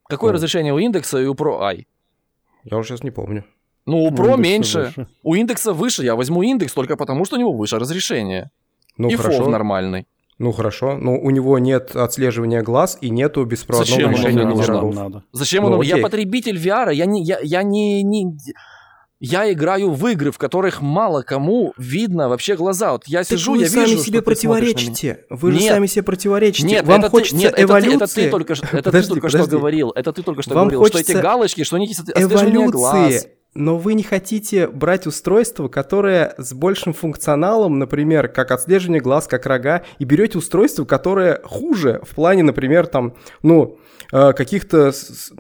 Какое ну. разрешение у индекса и у Pro i? Я уже сейчас не помню. Ну, у Pro меньше. Выше. У индекса выше. Я возьму индекс только потому, что у него выше разрешение. Ну, и хорошо. FOV нормальный. Ну хорошо, но у него нет отслеживания глаз и нету беспроводного Зачем решения оно нужно? Надо. Зачем ну, оно? Я потребитель VR, я не, я, я не, не, я играю в игры, в которых мало кому видно вообще глаза. Вот я сижу, вы я сами вижу, себе противоречите. Вы нет. же сами себе противоречите. Нет, Вам это хочется ты, нет, эволюции. Это, ты, это ты только, это подожди, ты только подожди. что говорил. Это ты только что Вам говорил, что эти галочки, что они отслеживание глаз. Эволюции. Но вы не хотите брать устройство, которое с большим функционалом, например, как отслеживание глаз, как рога, и берете устройство, которое хуже в плане, например, там, ну, каких-то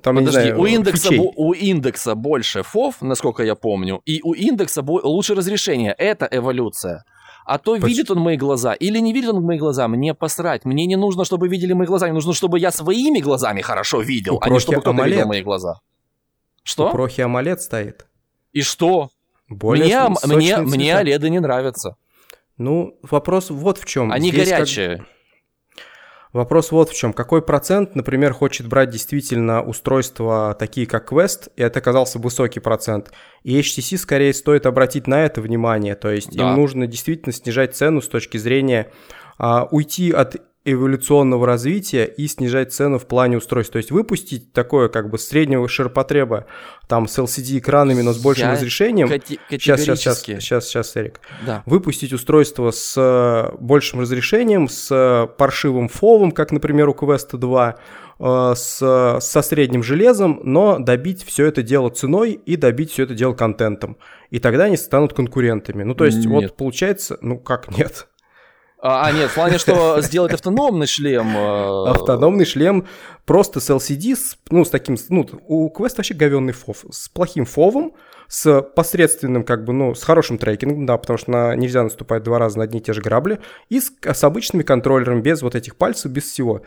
там, Подожди, не знаю, у индекса, фичей. у индекса больше фов, насколько я помню, и у индекса лучше разрешение. Это эволюция. А то Почему? видит он мои глаза или не видит он мои глаза, мне посрать. Мне не нужно, чтобы видели мои глаза, мне нужно, чтобы я своими глазами хорошо видел, У а не чтобы кто-то видел мои глаза. Что? У Прохи AMOLED стоит. И что? Более мне, мне, цвета. мне OLED не нравятся. Ну, вопрос вот в чем. Они Здесь как- горячие. Вопрос вот в чем. Какой процент, например, хочет брать действительно устройства такие, как Quest, и это оказался высокий процент. И HTC скорее стоит обратить на это внимание. То есть Да. им нужно действительно снижать цену с точки зрения а, уйти от эволюционного развития и снижать цену в плане устройств. То есть выпустить такое как бы среднего ширпотреба там с LCD-экранами, но с большим Я разрешением. Кати- Сейчас, сейчас, сейчас, сейчас, сейчас, Эрик Да. выпустить устройство с э, большим разрешением, с э, паршивым фовом, как, например, у Quest 2, э, с, со средним железом, но добить все это дело ценой и добить все это дело контентом. И тогда они станут конкурентами. Ну, то есть, Нет. вот получается, ну как нет? А, а, нет, в плане, что [laughs] сделать автономный шлем. э, Автономный шлем просто с LCD, с, ну, с таким, ну, у Quest вообще говенный фов, с плохим фовом, с посредственным, как бы, ну, с хорошим трекингом, да, потому что на, нельзя наступать два раза на одни и те же грабли, и с, с обычными контроллерами, без вот этих пальцев, без всего.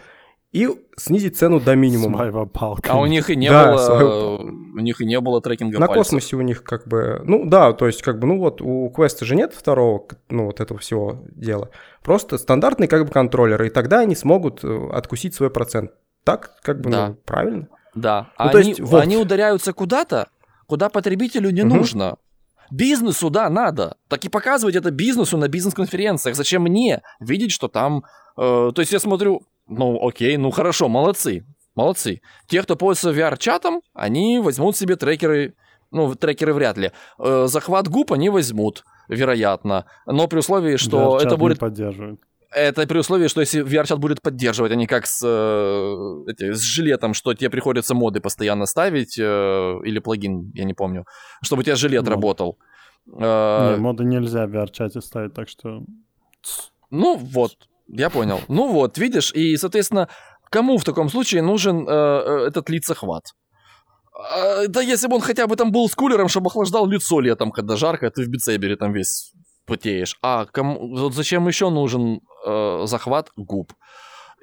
И снизить цену до минимума. Своего палка. А у них и не Да, было, своего- у них и не было трекинга На пальцев. космосе у них как бы, ну да, то есть как бы, ну вот у Quest же нет второго, ну вот этого всего дела. Просто стандартный как бы контроллер, и тогда они смогут э, откусить свой процент. Так, как бы, Да. ну, правильно? Да. Ну, то они, есть, вот. они ударяются куда-то, куда потребителю не Мгм. нужно. Бизнесу, да, надо. Так и показывать это бизнесу на бизнес-конференциях. Зачем мне видеть, что там... э, то есть я смотрю, ну окей, ну хорошо, молодцы, молодцы. Те, кто пользуется VR-чатом, они возьмут себе трекеры, ну, трекеры вряд ли. Э, захват губ они возьмут, вероятно. Но при условии, что VR-чат это не будет поддерживает. это при условии, что если VR-чат будет поддерживать, а не как с, э, эти, с жилетом, что тебе приходится моды постоянно ставить, э, или плагин, я не помню, чтобы у тебя жилет Мод. работал. Э, Не, моды нельзя в VR-чате ставить, так что... ну вот, я понял. Ну вот, видишь, и, соответственно, кому в таком случае нужен э, э, этот лицохват? А, да если бы он хотя бы там был с кулером, чтобы охлаждал лицо летом, когда жарко, ты в бицебере там весь потеешь. А кому, вот зачем еще нужен э, захват губ?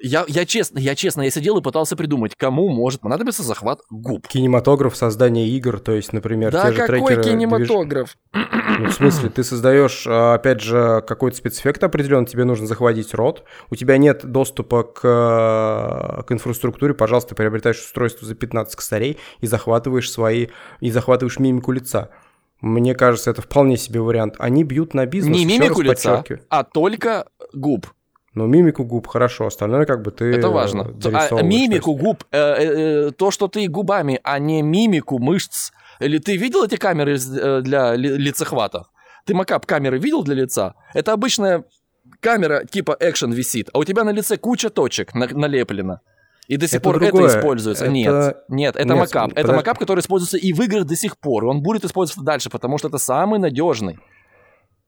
Я, я честно, я честно, я сидел и пытался придумать, кому может понадобиться захват губ. Кинематограф создания игр, то есть, например, Да те же какой трекеры... движ- кинематограф? Ну, в смысле, ты создаешь, а, опять же, какой-то спецэффект определенный, тебе нужно захватить рот, у тебя нет доступа к, э, к инфраструктуре, пожалуйста, приобретаешь устройство за 15 косарей и захватываешь свои, и захватываешь мимику лица. Мне кажется, это вполне себе вариант. Они бьют на бизнес, Не мимику лица, а только губ. Ну, мимику губ хорошо, остальное как бы ты Это важно. э, А, дорисовываешь, мимику губ, э, э, э, то, что ты губами, а не мимику мышц. Или ты видел эти камеры э, для ли- лицехвата? Ты макап камеры видел для лица? Это обычная камера типа экшен висит, а у тебя на лице куча точек на- налеплено. И до сих Это пор другое. это используется. Это- Нет, нет, это Нет, макап. Это подожди. макап, который используется и в играх до сих пор. И он будет использоваться дальше, потому что это самый надежный.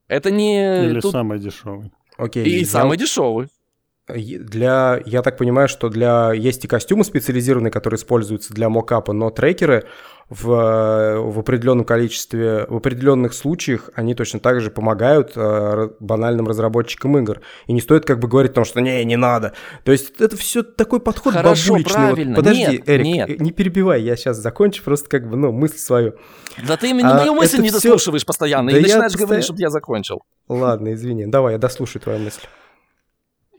Это не... Или тут- самый дешевый. Окей, И я- самый дешевый. Для, я так понимаю, что для есть и костюмы специализированные, которые используются для мокапа, но трекеры в, в определенном количестве, в определенных случаях они точно так же помогают э, банальным разработчикам игр. И не стоит как бы говорить о том, что не, не надо. То есть это все такой подход Хорошо, бабуличный. правильно. Вот, подожди, Нет, Эрик, нет. не перебивай, я сейчас закончу просто как бы, ну, мысль свою. Да ты мне А, мою мысль не всё- дослушиваешь постоянно Да и я начинаешь постоянно- говорить, чтобы я закончил. Ладно, извини. Давай, я дослушаю твою мысль.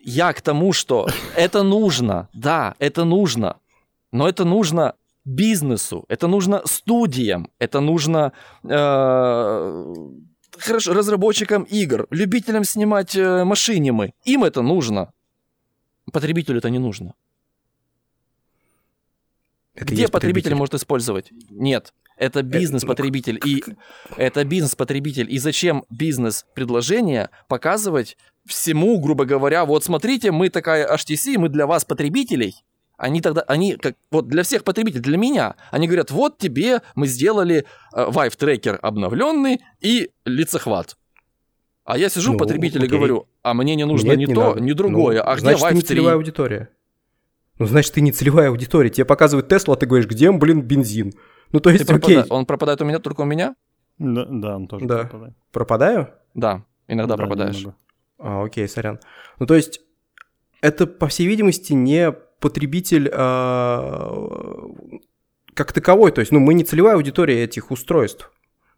Я к тому, что это нужно, да, это нужно, но это нужно бизнесу, это нужно студиям, это нужно э, хорошо, разработчикам игр, любителям снимать э, машинимы. Им это нужно. Потребителю это не нужно. Это Где есть потребитель может использовать? Нет. Это бизнес-потребитель. И это бизнес-потребитель. И зачем бизнес-предложение показывать всему, грубо говоря, вот смотрите, мы такая HTC, мы для вас потребителей. Они тогда, они как, вот для всех потребителей, для меня, они говорят, вот тебе мы сделали э, Vive трекер обновленный и лицехват. А я сижу, Ну, потребителю, и окей. говорю, а мне не нужно Нет, ни не то, надо. ни другое. Ну, а где значит, ты Vive не 3? целевая аудитория. Ну, значит, ты не целевая аудитория. Тебе показывают Теслу, а ты говоришь, где, блин, бензин? Ну, то Ты есть, окей, пропада- Он пропадает у меня, только у меня? Да, да, он тоже Да. пропадает. пропадаю? Да, иногда Да, пропадаешь. немного. А, окей, сорян. Ну, то есть, это, по всей видимости, не потребитель а, как таковой. То есть, ну, мы не целевая аудитория этих устройств.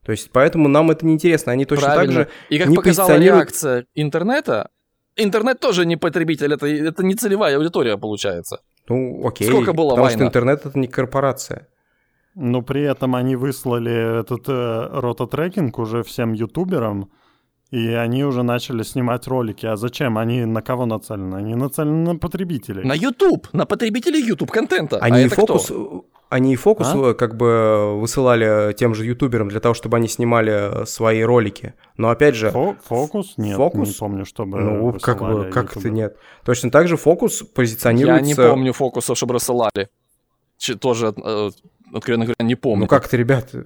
То есть, поэтому нам это неинтересно. Они точно так Правильно. же... И как не показала позиционируют- реакция интернета, интернет тоже не потребитель, это, это не целевая аудитория получается. Ну, окей. Сколько было Потому война? что интернет — это не корпорация. Но при этом они выслали этот э, рототрекинг уже всем ютуберам, и они уже начали снимать ролики. А зачем? Они на кого нацелены? Они нацелены на потребителей. На YouTube, на потребителей YouTube контента. Они а и это фокус, кто? они и фокус А? э, как бы высылали тем же ютуберам для того, чтобы они снимали э, свои ролики. Но опять же, Фо- фокус? Нет, Фокус? не помню, чтобы ну как бы как это ютуберы. нет. Точно так же фокус Я позиционируется. не помню фокусов, чтобы рассылали. Ч- тоже, э, откровенно говоря, не помню. Ну как то ребята?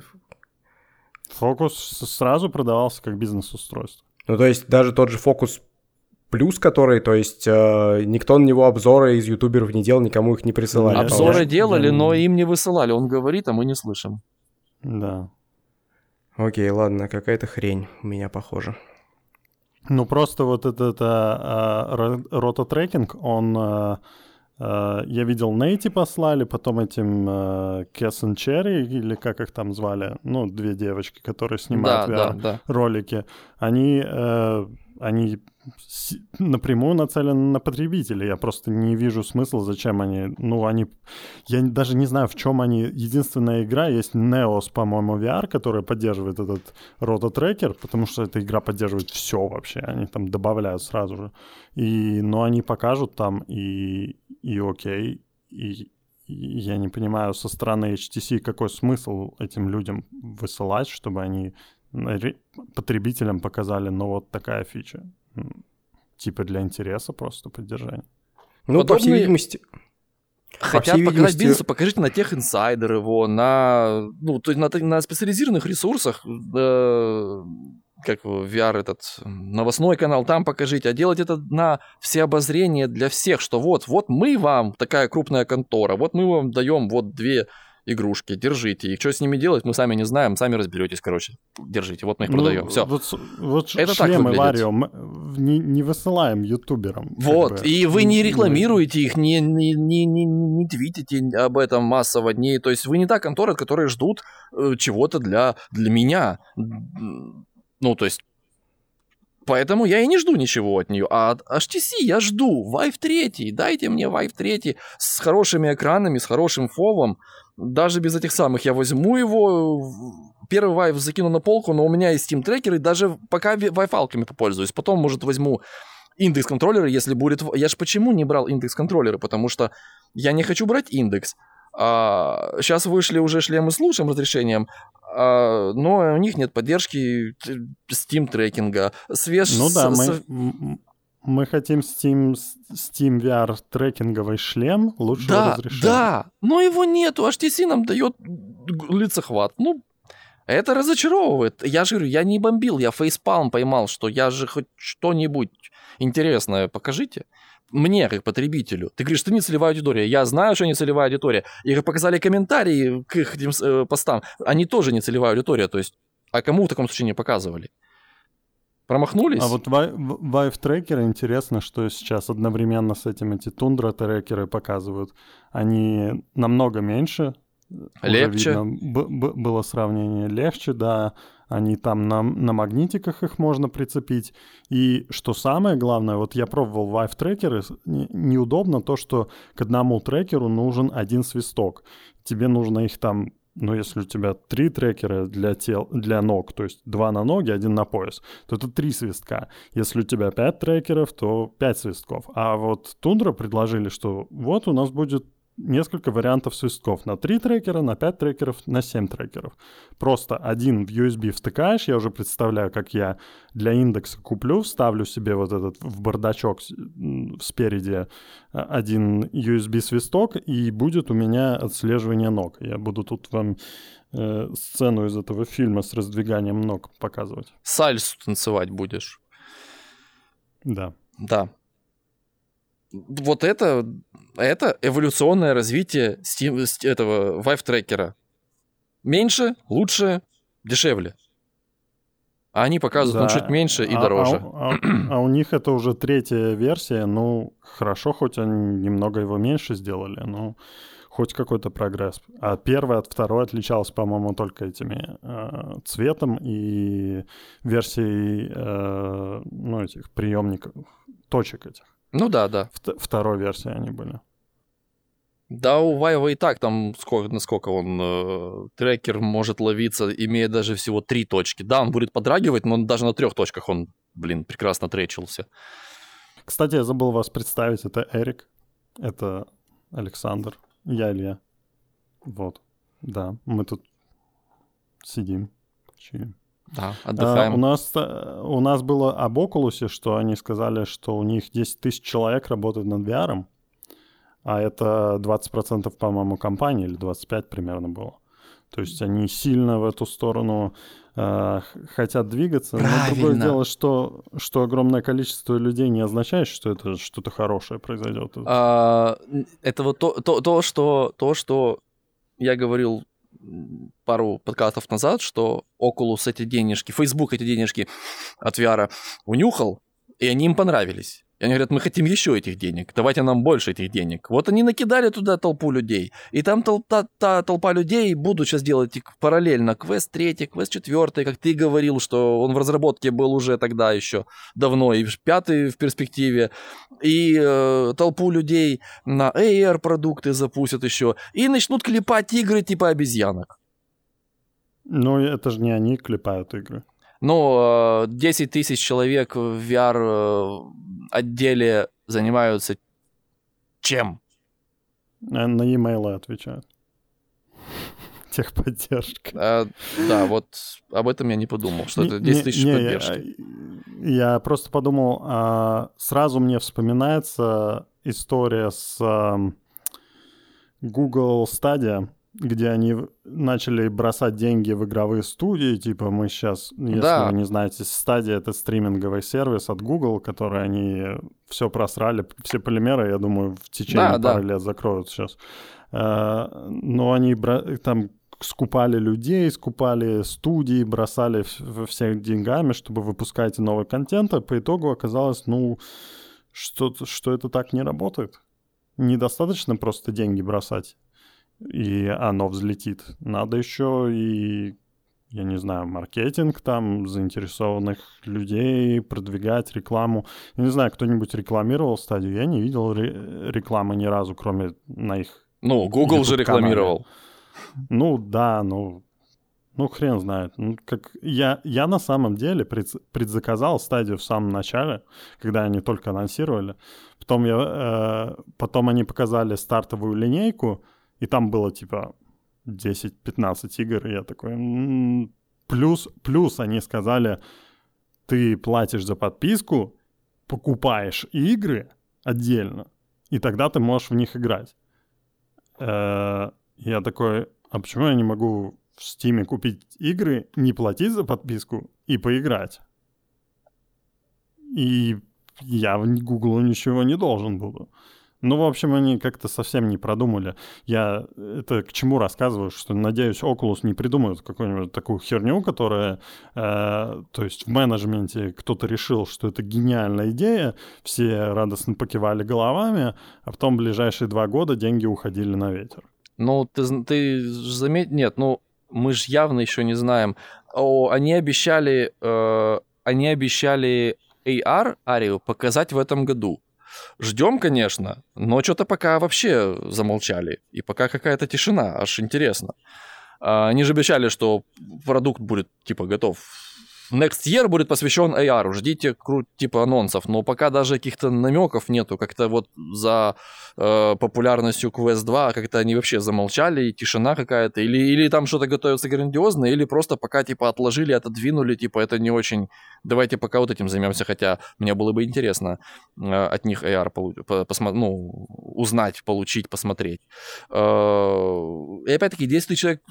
Фокус сразу продавался как бизнес-устройство. Ну то есть даже тот же фокус плюс, который, то есть э, никто на него обзоры из ютуберов не делал, никому их не присылали. Обзоры делали, но им не высылали. Он говорит, а мы не слышим. Да. Окей, ладно, какая-то хрень у меня похоже. Ну, просто вот этот а, а, ро- рототрекинг, он... а, я видел, Нейти послали, потом этим а, Кэс и Черри, или как их там звали, ну, две девочки, которые Да, снимают да, да. ролики, они, э, они напрямую нацелены на потребителей. Я просто не вижу смысла, зачем они... Ну, они... Я даже не знаю, в чем они... Единственная игра есть Neos, по-моему, VR, которая поддерживает этот рототрекер, потому что эта игра поддерживает все вообще. Они там добавляют сразу же. И... Но они покажут там и, и окей, и я не понимаю со стороны HTC, какой смысл этим людям высылать, чтобы они ре- потребителям показали, ну вот такая фича. Типа для интереса просто поддержания. Ну, по всей Подобные- видимости... Хотят показать видимости- бизнесу, покажите на тех инсайдер его, на, ну, то есть на, на специализированных ресурсах, э, как VR этот, новостной канал, там покажите, а делать это на все обозрения для всех, что вот, вот мы вам, такая крупная контора, вот мы вам даем вот две игрушки, держите их, что с ними делать, мы сами не знаем, сами разберетесь, короче, держите, вот мы их Ну, продаем, все. Вот, вот Это так шлемы выглядит. Варио мы не, не высылаем ютуберам. Вот, бы. и вы не рекламируете их, не, не, не, не, не твитите об этом массово, не, то есть вы не та контора, которые ждут э, чего-то для, для меня. Ну, то есть, поэтому я и не жду ничего от нее. А от HTC я жду. Vive 3, дайте мне Vive 3 с хорошими экранами, с хорошим фовом. Даже без этих самых я возьму его, первый Vive закину на полку, но у меня есть Steam трекер, и даже пока Wi-Fi попользуюсь. Потом, может, возьму индекс контроллера, если будет... Я ж почему не брал индекс контроллера? Потому что я не хочу брать индекс. сейчас вышли уже шлемы с лучшим разрешением, а, но у них нет поддержки т- Steam трекинга. Свеж... Ну да, мы, мы хотим Steam, Steam VR трекинговый шлем лучшего Да, разрешения. да, но его нету. HTC нам дает лицехват. Ну, это разочаровывает. Я же говорю, я не бомбил, я фейспалм поймал, что я же хоть что-нибудь интересное покажите. мне, как потребителю. Ты говоришь, ты не целевая аудитория. Я знаю, что не целевая аудитория. И как показали комментарии к их этим, э, постам, они тоже не целевая аудитория. То есть, а кому в таком случае не показывали? Промахнулись? А вот Vive трекеры интересно, что сейчас одновременно с этим эти тундра трекеры показывают. Они намного меньше. Легче. Видно, было сравнение легче, да. Они там на, на магнитиках их можно прицепить. И что самое главное, вот я пробовал Vive трекеры, неудобно то, что к одному трекеру нужен один свисток. Тебе нужно их там но если у тебя три трекера для, тел, для ног, то есть два на ноги, один на пояс, то это три свистка. Если у тебя пять трекеров, то пять свистков. А вот Тундра предложили, что вот у нас будет несколько вариантов свистков. На 3 трекера, на 5 трекеров, на 7 трекеров. Просто один в USB втыкаешь, я уже представляю, как я для индекса куплю, вставлю себе вот этот в бардачок спереди а, один USB-свисток, и будет у меня отслеживание ног. Я буду тут вам э, сцену из этого фильма с раздвиганием ног показывать. Сальсу танцевать будешь. Да. Да вот это, это эволюционное развитие Steam, этого Vive трекера. Меньше, лучше, дешевле. А они показывают да. ну, чуть меньше и а, дороже. А, а, а у них это уже третья версия. Ну, хорошо, хоть они немного его меньше сделали, но хоть какой-то прогресс. А первая от второй отличалась, по-моему, только этими э, цветом и версией э, ну, этих приемников, точек этих. Ну да, да. Второй версии они были. Да, у Вайва и так там сколько, насколько он э, трекер может ловиться, имея даже всего три точки. Да, он будет подрагивать, но даже на трех точках он, блин, прекрасно тречился. Кстати, я забыл вас представить. Это Эрик, это Александр, я Илья. Вот, да, мы тут сидим, чилим. Да, отдыхаем. А, у, нас, э, у нас было об Oculus, что они сказали, что у них 10 тысяч человек работает над VR, а это 20%, по-моему, компании, или 25% примерно было. То есть они сильно в эту сторону э, хотят двигаться. Правильно. Но другое дело, что, что огромное количество людей не означает, что это что-то хорошее произойдет. А, это вот то, то, то, что, то, что я говорил пару подкастов назад, что Oculus эти денежки, Facebook эти денежки от VR унюхал, и они им понравились. И они говорят, мы хотим еще этих денег, давайте нам больше этих денег. Вот они накидали туда толпу людей, и там толпа, та, толпа людей будут сейчас делать параллельно квест 3, квест 4, как ты говорил, что он в разработке был уже тогда еще давно, и пятый в перспективе, и э, толпу людей на AR-продукты запустят еще, и начнут клепать игры типа обезьянок. Ну, это же не они клепают игры. Ну, 10 тысяч человек в VR отделе занимаются чем? Э, на e-mail отвечают. [laughs] Техподдержка. А, да, вот об этом я не подумал, что не, это 10 тысяч поддержки. Я, я просто подумал, а, сразу мне вспоминается история с а, Google Stadia, где они начали бросать деньги в игровые студии, типа мы сейчас, если да. вы не знаете, стадия это стриминговый сервис от Google, который они все просрали, все полимеры, я думаю, в течение да, пары да. лет закроют сейчас. Э, но они там скупали людей, скупали студии, бросали всех деньгами, чтобы выпускать новый контент, а по итогу оказалось, ну, что, что это так не работает. Недостаточно просто деньги бросать и оно взлетит. Надо еще и, я не знаю, маркетинг там, заинтересованных людей, продвигать рекламу. Я не знаю, кто-нибудь рекламировал стадию? Я не видел ре- рекламы ни разу, кроме на их Ну, Google же рекламировал. Ну, да, ну, ну, хрен знает. Ну, как я, я на самом деле пред, предзаказал стадию в самом начале, когда они только анонсировали. Потом, я, э, потом они показали стартовую линейку, и там было типа 10-15 игр, и я такой... М-м-м". Плюс, плюс они сказали, ты платишь за подписку, покупаешь игры отдельно, и тогда ты можешь в них играть. Э-э- я такой, а почему я не могу в Стиме купить игры, не платить за подписку и поиграть? И я Google ничего не должен буду. Ну, в общем, они как-то совсем не продумали. Я это к чему рассказываю, что, надеюсь, Oculus не придумают какую-нибудь такую херню, которая, э, то есть в менеджменте кто-то решил, что это гениальная идея, все радостно покивали головами, а потом ближайшие два года деньги уходили на ветер. Ну, ты, ты заметь, нет, ну, мы же явно еще не знаем. О, они обещали, э, они обещали AR, Арию, показать в этом году. Ждем, конечно, но что-то пока вообще замолчали. И пока какая-то тишина, аж интересно. А, они же обещали, что продукт будет типа готов Next Year будет посвящен AR. Ждите крут типа анонсов. Но пока даже каких-то намеков нету. Как-то вот за э, популярностью Quest 2 как-то они вообще замолчали, и тишина какая-то. Или, или там что-то готовится грандиозное, или просто пока типа отложили, отодвинули, типа это не очень... Давайте пока вот этим займемся, хотя мне было бы интересно э, от них AR полу- посмо- ну, узнать, получить, посмотреть. Э, и опять-таки, 10 человек,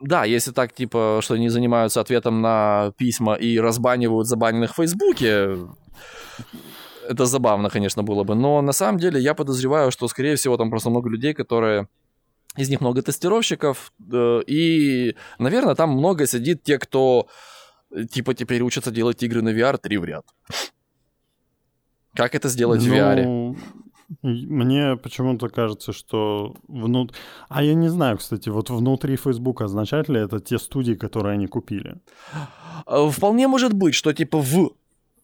да, если так, типа, что они занимаются ответом на письма письма и разбанивают забаненных в Фейсбуке, это забавно, конечно, было бы. Но на самом деле я подозреваю, что, скорее всего, там просто много людей, которые... Из них много тестировщиков, э, и, наверное, там много сидит те, кто типа теперь учатся делать игры на VR три в ряд. Как это сделать ну, в VR? Мне почему-то кажется, что внут... А я не знаю, кстати, вот внутри Facebook означает ли это те студии, которые они купили? Э, вполне может быть, что типа в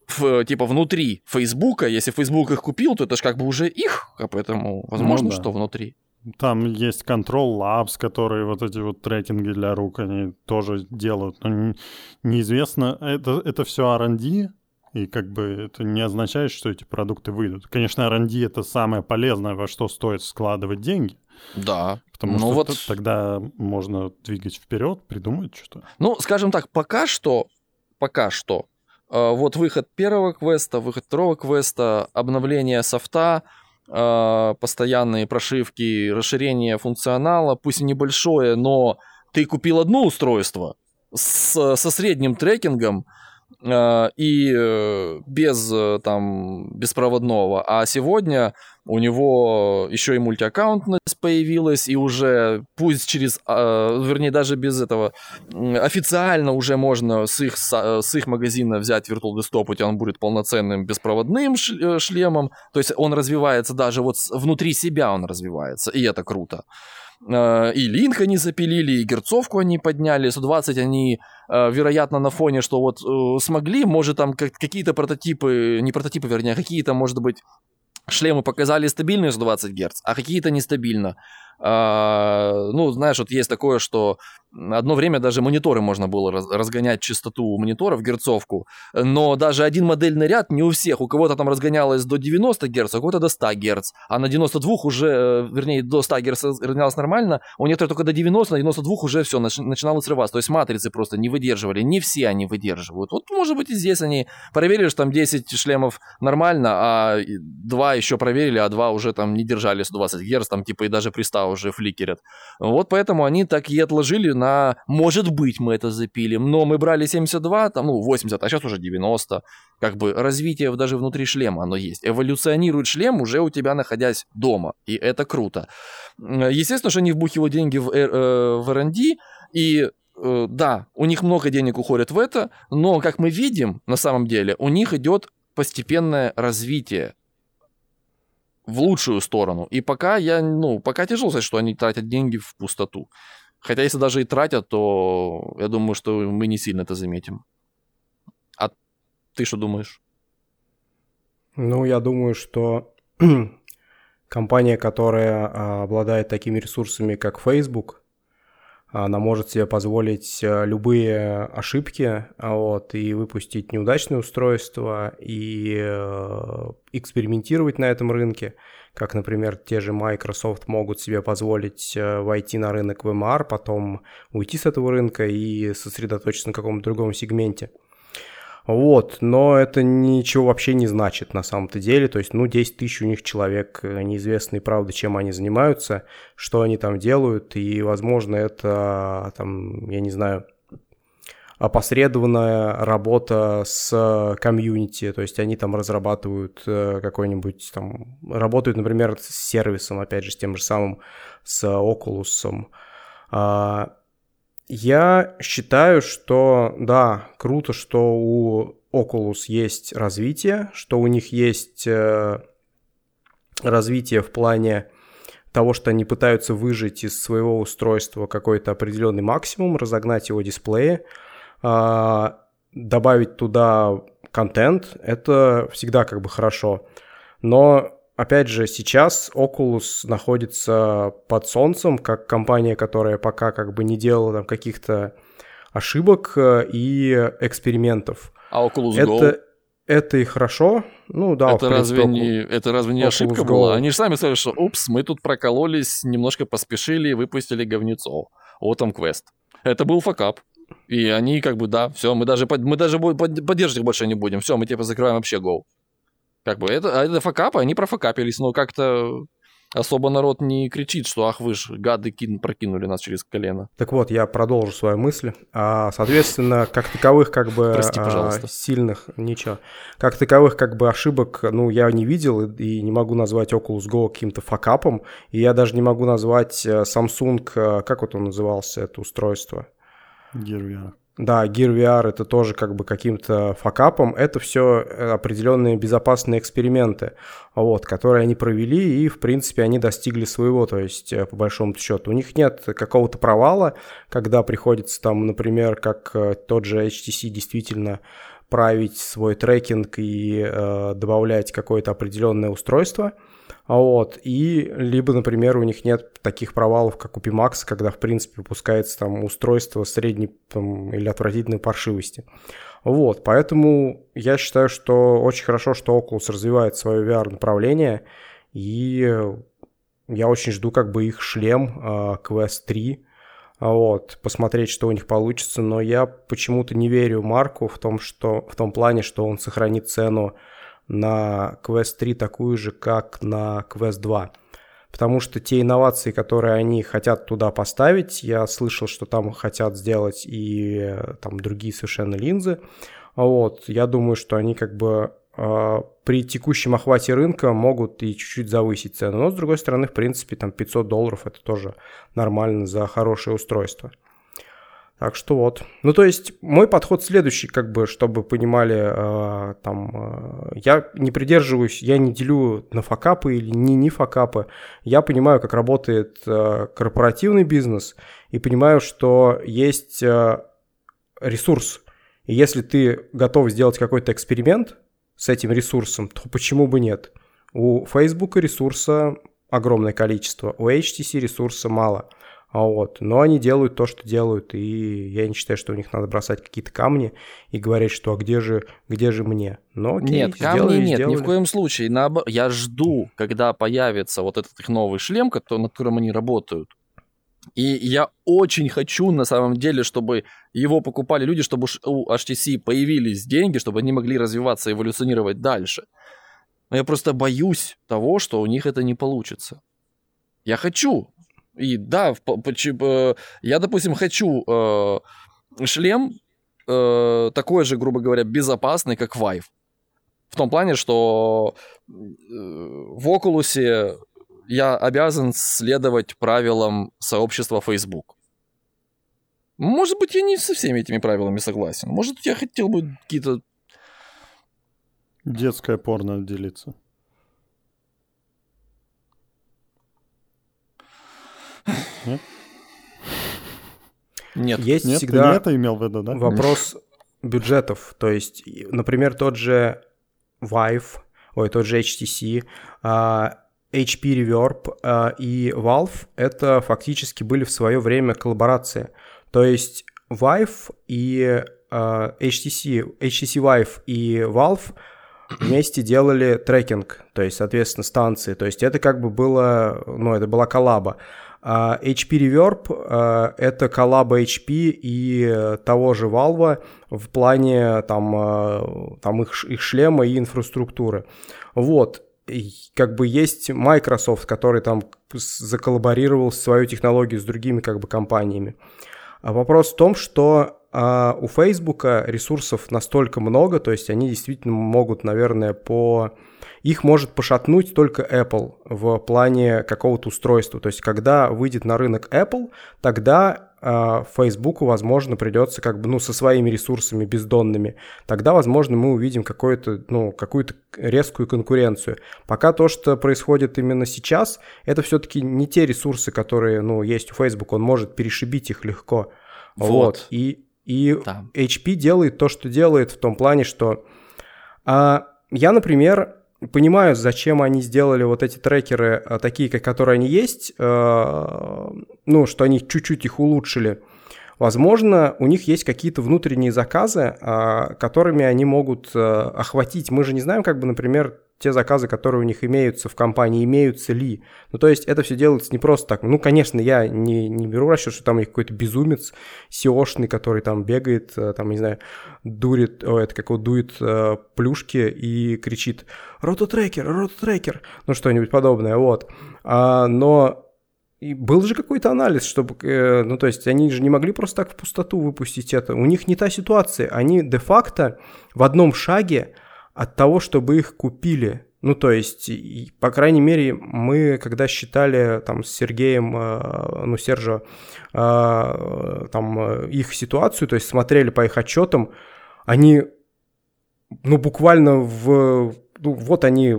в, типа внутри Фейсбука, если Facebook их купил, то это же как бы уже их, а поэтому возможно, ну, да. что внутри. Там есть Control Labs, которые вот эти вот трекинги для рук, они тоже делают. Но неизвестно, это, это все R&D, и как бы это не означает, что эти продукты выйдут. Конечно, R&D — это самое полезное, во что стоит складывать деньги. Да. Потому ну что вот... тогда можно двигать вперед, придумать что-то. Ну, скажем так, пока что, пока что, э, вот выход первого квеста, выход второго квеста, обновление софта, э, постоянные прошивки, расширение функционала, пусть и небольшое, но ты купил одно устройство с, со средним трекингом, и э, без э, там беспроводного. А сегодня у него еще и мультиаккаунтность появилась, и уже пусть через, вернее, даже без этого, официально уже можно с их, с их магазина взять Virtual Desktop, и он будет полноценным беспроводным шлемом, то есть он развивается даже вот внутри себя он развивается, и это круто. Э, и Линк они запилили, и Герцовку они подняли, 120 они, э, вероятно, на фоне, что вот э, смогли, может, там какие-то прототипы, не прототипы, вернее, а какие-то, может быть, шлемы показали стабильные 120 Гц, а какие-то нестабильно. А, ну, знаешь, вот есть такое, что одно время даже мониторы можно было разгонять частоту мониторов, герцовку, но даже один модельный ряд не у всех. У кого-то там разгонялось до 90 Гц, а у кого-то до 100 Гц, а на 92 уже, э, вернее, до 100 Гц разгонялось нормально, у некоторых только до 90, на 92 уже все, начинало срываться. То есть матрицы просто не выдерживали, не все они выдерживают. Вот, может быть, и здесь они проверили, что там 10 шлемов нормально, а 2 еще проверили, а 2 уже там не держали 120 Гц, там типа и даже при 100 уже фликерят. Вот поэтому они так и отложили на «может быть мы это запилим», но мы брали 72, там, ну, 80, а сейчас уже 90. Как бы развитие даже внутри шлема оно есть. Эволюционирует шлем уже у тебя, находясь дома, и это круто. Естественно, что они вбухивают деньги в, э, э в R&D, и э, да, у них много денег уходит в это, но, как мы видим, на самом деле, у них идет постепенное развитие в лучшую сторону. И пока я, ну, пока тяжело сказать, что они тратят деньги в пустоту. Хотя если даже и тратят, то я думаю, что мы не сильно это заметим. А ты что думаешь? Ну, я думаю, что [clears throat] компания, которая а, обладает такими ресурсами, как Facebook, она может себе позволить э, любые ошибки вот, и выпустить неудачное устройство и э, экспериментировать на этом рынке, как, например, те же Microsoft могут себе позволить э, войти на рынок VMR, потом уйти с этого рынка и сосредоточиться на каком-то другом сегменте. Вот, но это ничего вообще не значит на самом-то деле. То есть, ну, 10 тысяч у них человек, э, неизвестно правда, чем они занимаются, что они там делают, и, возможно, это, там, я не знаю, опосредованная работа с комьюнити, то есть они там разрабатывают э, какой-нибудь там, работают, например, с сервисом, опять же, с тем же самым, с Oculus. Я считаю, что да, круто, что у Oculus есть развитие, что у них есть э, развитие в плане того, что они пытаются выжить из своего устройства какой-то определенный максимум, разогнать его дисплеи, а, добавить туда контент, это всегда как бы хорошо. Но, опять же, сейчас Oculus находится под солнцем, как компания, которая пока как бы не делала там каких-то ошибок э, и экспериментов. А Oculus это, Go? Это и хорошо. Ну да, это, принципе, разве не, это разве не Oculus ошибка Go. была? Они же сами сказали, что упс, мы тут прокололись, немножко поспешили и выпустили говнецов. Вот там квест. Это был факап. И они как бы, да, все, мы даже, мы даже поддерживать их больше не будем. Все, мы типа закрываем вообще Go. Как бы это, а это факапы, они профакапились, но как-то особо народ не кричит, что ах вы ж гады кин, прокинули нас через колено. Так вот, я продолжу свою мысль. А, соответственно, как таковых как бы Прости, а, пожалуйста. сильных, ничего, как таковых как бы ошибок, ну, я не видел и, и не могу назвать Oculus Go каким-то факапом, и я даже не могу назвать э, Samsung, э, как вот он назывался, это устройство? VR. Да, Gear VR это тоже как бы каким-то факапом. Это все определенные безопасные эксперименты, вот, которые они провели, и, в принципе, они достигли своего, то есть, э, по большому счету. У них нет какого-то провала, когда приходится там, например, как э, тот же HTC действительно править свой трекинг и э, добавлять какое-то определенное устройство. А Вот. И либо, например, у них нет таких провалов, как у Pimax, когда, в принципе, выпускается там устройство средней там, или отвратительной паршивости. Вот, поэтому я считаю, что очень хорошо, что Oculus развивает свое VR-направление, и я очень жду как бы их шлем э, Quest 3, а вот, посмотреть, что у них получится, но я почему-то не верю Марку в том, что, в том плане, что он сохранит цену на Quest 3 такую же, как на Quest 2. Потому что те инновации, которые они хотят туда поставить, я слышал, что там хотят сделать и э, там другие совершенно линзы. Вот, я думаю, что они как бы э, при текущем охвате рынка могут и чуть-чуть завысить цену. Но, с другой стороны, в принципе, там 500 долларов это тоже нормально за хорошее устройство. Так что вот. Ну, то есть, мой подход следующий, как бы, чтобы понимали, э, там, э, я не придерживаюсь, я не делю на факапы или не не факапы. Я понимаю, как работает э, корпоративный бизнес, и понимаю, что есть э, ресурс. И если ты готов сделать какой-то эксперимент с этим ресурсом, то почему бы нет? У Facebook ресурса огромное количество, у HTC ресурса мало. А Вот. Но они делают то, что делают, и я не считаю, что у них надо бросать какие-то камни и говорить, что а где же, где же мне? Но окей, нет, камней сделали, нет, ни в коем случае. Я жду, когда появится вот этот их новый шлем, кото- над которым они работают. И я очень хочу, на самом деле, чтобы его покупали люди, чтобы у HTC появились деньги, чтобы они могли развиваться, эволюционировать дальше. Но я просто боюсь того, что у них это не получится. Я хочу. И да, в по- э, я, допустим, хочу э, шлем э, такой же, грубо говоря, безопасный, как Vive. В том плане, что э, в Oculus я обязан следовать правилам сообщества Facebook. Может быть, я не со всеми этими правилами согласен. Может, я хотел бы какие-то... Детское порно делиться. Нет. Есть Нет, всегда... ты это имел в виду, да? Вопрос бюджетов. То есть, например, тот же Vive, ой, тот же HTC, а, HP Reverb а, и Valve — это фактически были в свое время коллаборации. То есть Vive и а, HTC, HTC Vive и Valve вместе делали трекинг, то есть, соответственно, станции. То есть это как бы было, ну, это была коллаба. А HP Reverb а, это коллаба HP и э, того же Valve в плане там, а, там их, их шлема и инфраструктуры. Вот. И как бы есть Microsoft, который там заколлаборировал свою технологию с другими как бы компаниями. А вопрос в том, что а у Фейсбука ресурсов настолько много, то есть они действительно могут, наверное, по... Их может пошатнуть только Apple в плане какого-то устройства. То есть когда выйдет на рынок Apple, тогда э, Фейсбуку, возможно, придется как бы, ну, со своими ресурсами бездонными. Тогда, возможно, мы увидим какую-то, ну, какую-то резкую конкуренцию. Пока то, что происходит именно сейчас, это все-таки не те ресурсы, которые, ну, есть у Facebook, он может перешибить их легко. Вот. вот. И и да. HP делает то, что делает в том плане, что а, я, например, понимаю, зачем они сделали вот эти трекеры а, такие, как которые они есть, а, ну, что они чуть-чуть их улучшили. Возможно, у них есть какие-то внутренние заказы, а, которыми они могут а, охватить. Мы же не знаем, как бы, например, те заказы, которые у них имеются в компании, имеются ли. Ну, то есть это все делается не просто так. Ну, конечно, я не, не беру расчет, что там какой-то безумец сеошный, который там бегает, э, там, не знаю, дурит, о, это как его дует э, плюшки и кричит «Рототрекер, рототрекер!» Ну, что-нибудь подобное, вот. А, но и был же какой-то анализ, чтобы, э, ну, то есть они же не могли просто так в пустоту выпустить это. У них не та ситуация. Они де-факто в одном шаге от того, чтобы их купили. Ну, то есть, по крайней мере, мы, когда считали там с Сергеем, э, ну, Сержа, э, там, э, их ситуацию, то есть смотрели по их отчетам, они, ну, буквально в ну, вот они,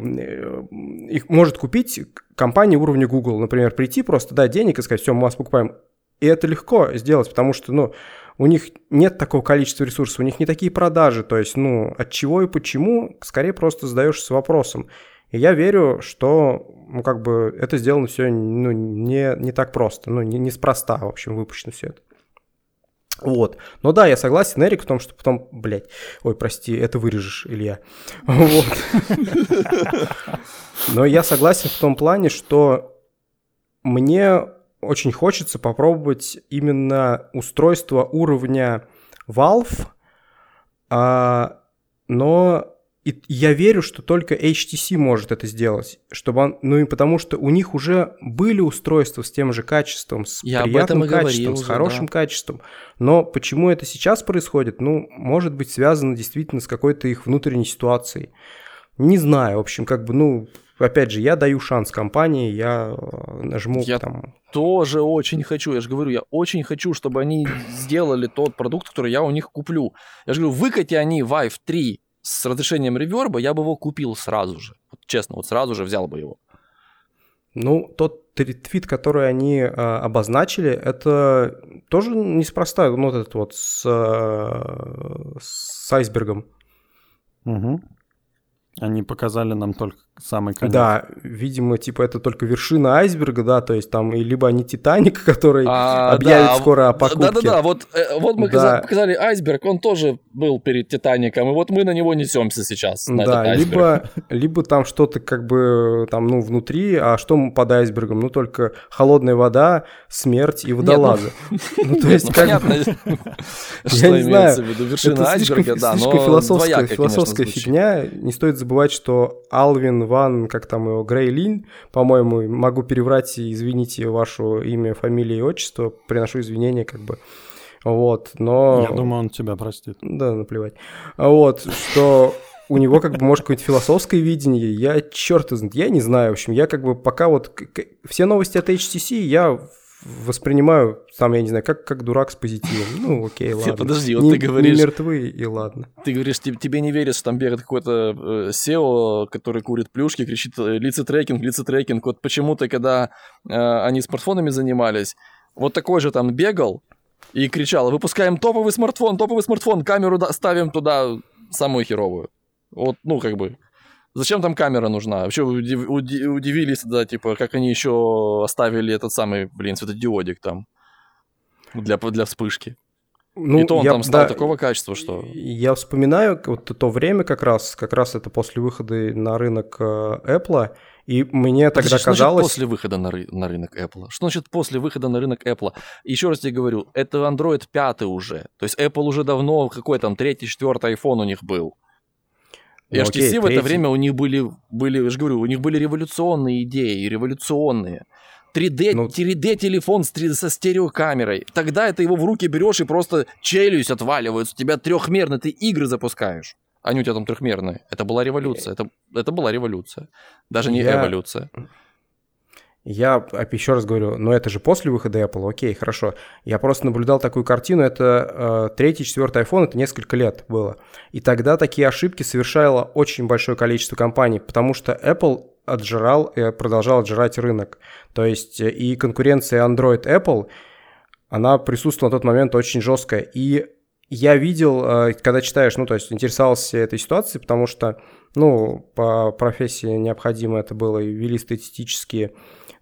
их может купить компания уровня Google, например, прийти просто, дать денег и сказать, все, мы вас покупаем. И это легко сделать, потому что, ну, у них нет такого количества ресурсов, у них не такие продажи, то есть, ну, от чего и почему, скорее просто задаешься вопросом. И я верю, что, ну, как бы, это сделано все, ну, не, не так просто, ну, не, неспроста, в общем, выпущено все это. Вот. Но да, я согласен, Эрик, в том, что потом, блядь, ой, прости, это вырежешь, Илья. [laughs] Вот. Но я согласен в том плане, что мне очень хочется попробовать именно устройство уровня Valve, а, но и я верю, что только HTC может это сделать, чтобы он, ну и потому что у них уже были устройства с тем же качеством, с я приятным качеством, с хорошим да. качеством. Но почему это сейчас происходит? Ну, может быть связано действительно с какой-то их внутренней ситуацией. Не знаю, в общем, как бы, ну, опять же, я даю шанс компании, я э, нажму я там... тоже очень хочу, я же говорю, я очень хочу, чтобы они сделали тот продукт, который я у них куплю. Я же говорю, выкати они Vive 3 с разрешением реверба, я бы его купил сразу же. Вот, честно, вот сразу же взял бы его. Ну, тот твит, который они э, обозначили, это тоже неспроста, ну, вот этот вот с, э, с айсбергом. Угу. Они показали нам только самый конец. Да, видимо, типа это только вершина айсберга, да, то есть там и либо они Титаник, [laughs] который а, объявит да, скоро о покупке. Да-да-да, вот, э, вот мы да. показали айсберг, он тоже был перед Титаником, и вот мы на него несемся сейчас, на Да, либо, [laughs] либо там что-то как бы там, ну, внутри, а что под айсбергом? Ну, только холодная вода, смерть и водолазы. [laughs] Ну, то есть, как Я не знаю, вершина айсберга, да, но философская фигня, не стоит забывать, что Алвин Ван, как там его, Грейлин, по-моему, могу переврать, извините, ваше имя, фамилия и отчество, приношу извинения, как бы. Вот, но... Я думаю, он тебя простит. Да, наплевать. Вот, что у него как бы может какое-то философское видение, я черт знает, я не знаю, в общем, я как бы пока вот все новости от HTC я воспринимаю, сам, я не знаю, как, как дурак с позитивом. Ну, окей, [laughs] ладно. Подожди, вот не, ты говоришь... Не мертвы, и ладно. Ты говоришь, тебе, тебе не верится, там бегает какой-то э, SEO, который курит плюшки, кричит э, лицетрекинг, лицетрекинг. Вот почему-то, когда э, они смартфонами занимались, вот такой же там бегал и кричал, выпускаем топовый смартфон, топовый смартфон, камеру ставим туда самую херовую. Вот, ну, как бы, Зачем там камера нужна? Вообще удив, удивились, да, типа, как они еще оставили этот самый, блин, светодиодик там для, для вспышки. Ну, и то он я, там стал да, такого качества, что... Я вспоминаю вот то время как раз, как раз это после выхода на рынок э, Apple, и мне тогда Подожди, казалось... Что после выхода на, ры... на рынок Apple? Что значит после выхода на рынок Apple? Еще раз тебе говорю, это Android 5 уже. То есть Apple уже давно, какой там, третий, четвертый iPhone у них был. И ну, HTC окей, в это третий... время у них были, были, я же говорю, у них были революционные идеи, революционные. 3D, Ну- 3D телефон с 3D со стереокамерой. Тогда это его в руки берешь и просто челюсть отваливается. У тебя трехмерно, ты игры запускаешь. Не у тебя там трехмерные. Это была революция. Это, это была революция. Даже не Я- эволюция. Я еще раз говорю, но это же после выхода Apple, окей, хорошо. Я просто наблюдал такую картину, это э, третий, четвертый iPhone, это несколько лет было. И тогда такие ошибки совершало очень большое количество компаний, потому что Apple отжирал и продолжал отжирать рынок. То есть э, и конкуренция Android-Apple, она присутствовала на тот момент очень жесткая. И я видел, э, когда читаешь, ну, то есть интересовался этой ситуацией, потому что, ну, по профессии необходимо это было, и вели статистические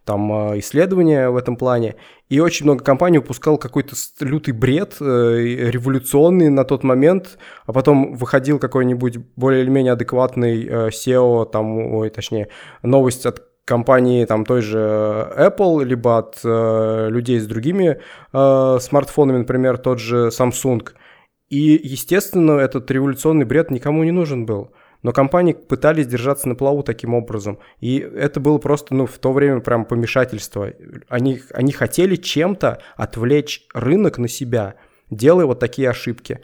там э, исследования в этом плане, и очень много компаний выпускал какой-то лютый бред, э, революционный на тот момент, а потом выходил какой-нибудь более или менее адекватный э, SEO, там, ой, точнее, новость от компании там той же Apple, либо от э, людей с другими э, смартфонами, например, тот же Samsung. И, естественно, этот революционный бред никому не нужен был. Но компании пытались держаться на плаву таким образом. И это было просто, ну, в то время прям помешательство. Они, они хотели чем-то отвлечь рынок на себя, делая вот такие ошибки.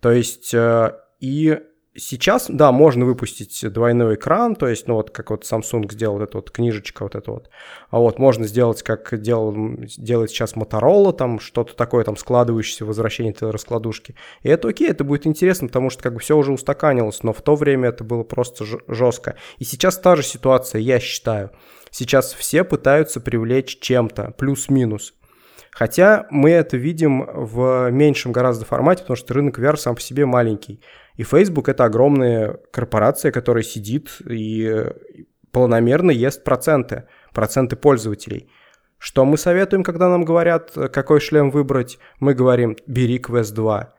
То есть, э, и сейчас, да, можно выпустить двойной экран, то есть, ну, вот как вот Samsung сделал вот эта вот книжечка вот эта вот. А вот можно сделать, как делал, делает сейчас Motorola, там что-то такое, там складывающееся возвращение этой раскладушки. И это окей, это будет интересно, потому что как бы все уже устаканилось, но в то время это было просто жестко. И сейчас та же ситуация, я считаю. Сейчас все пытаются привлечь чем-то, плюс-минус. Хотя мы это видим в меньшем гораздо формате, потому что рынок VR сам по себе маленький. И Facebook это огромная корпорация, которая сидит и планомерно ест проценты, проценты пользователей. Что мы советуем, когда нам говорят, какой шлем выбрать? Мы говорим, бери Quest 2.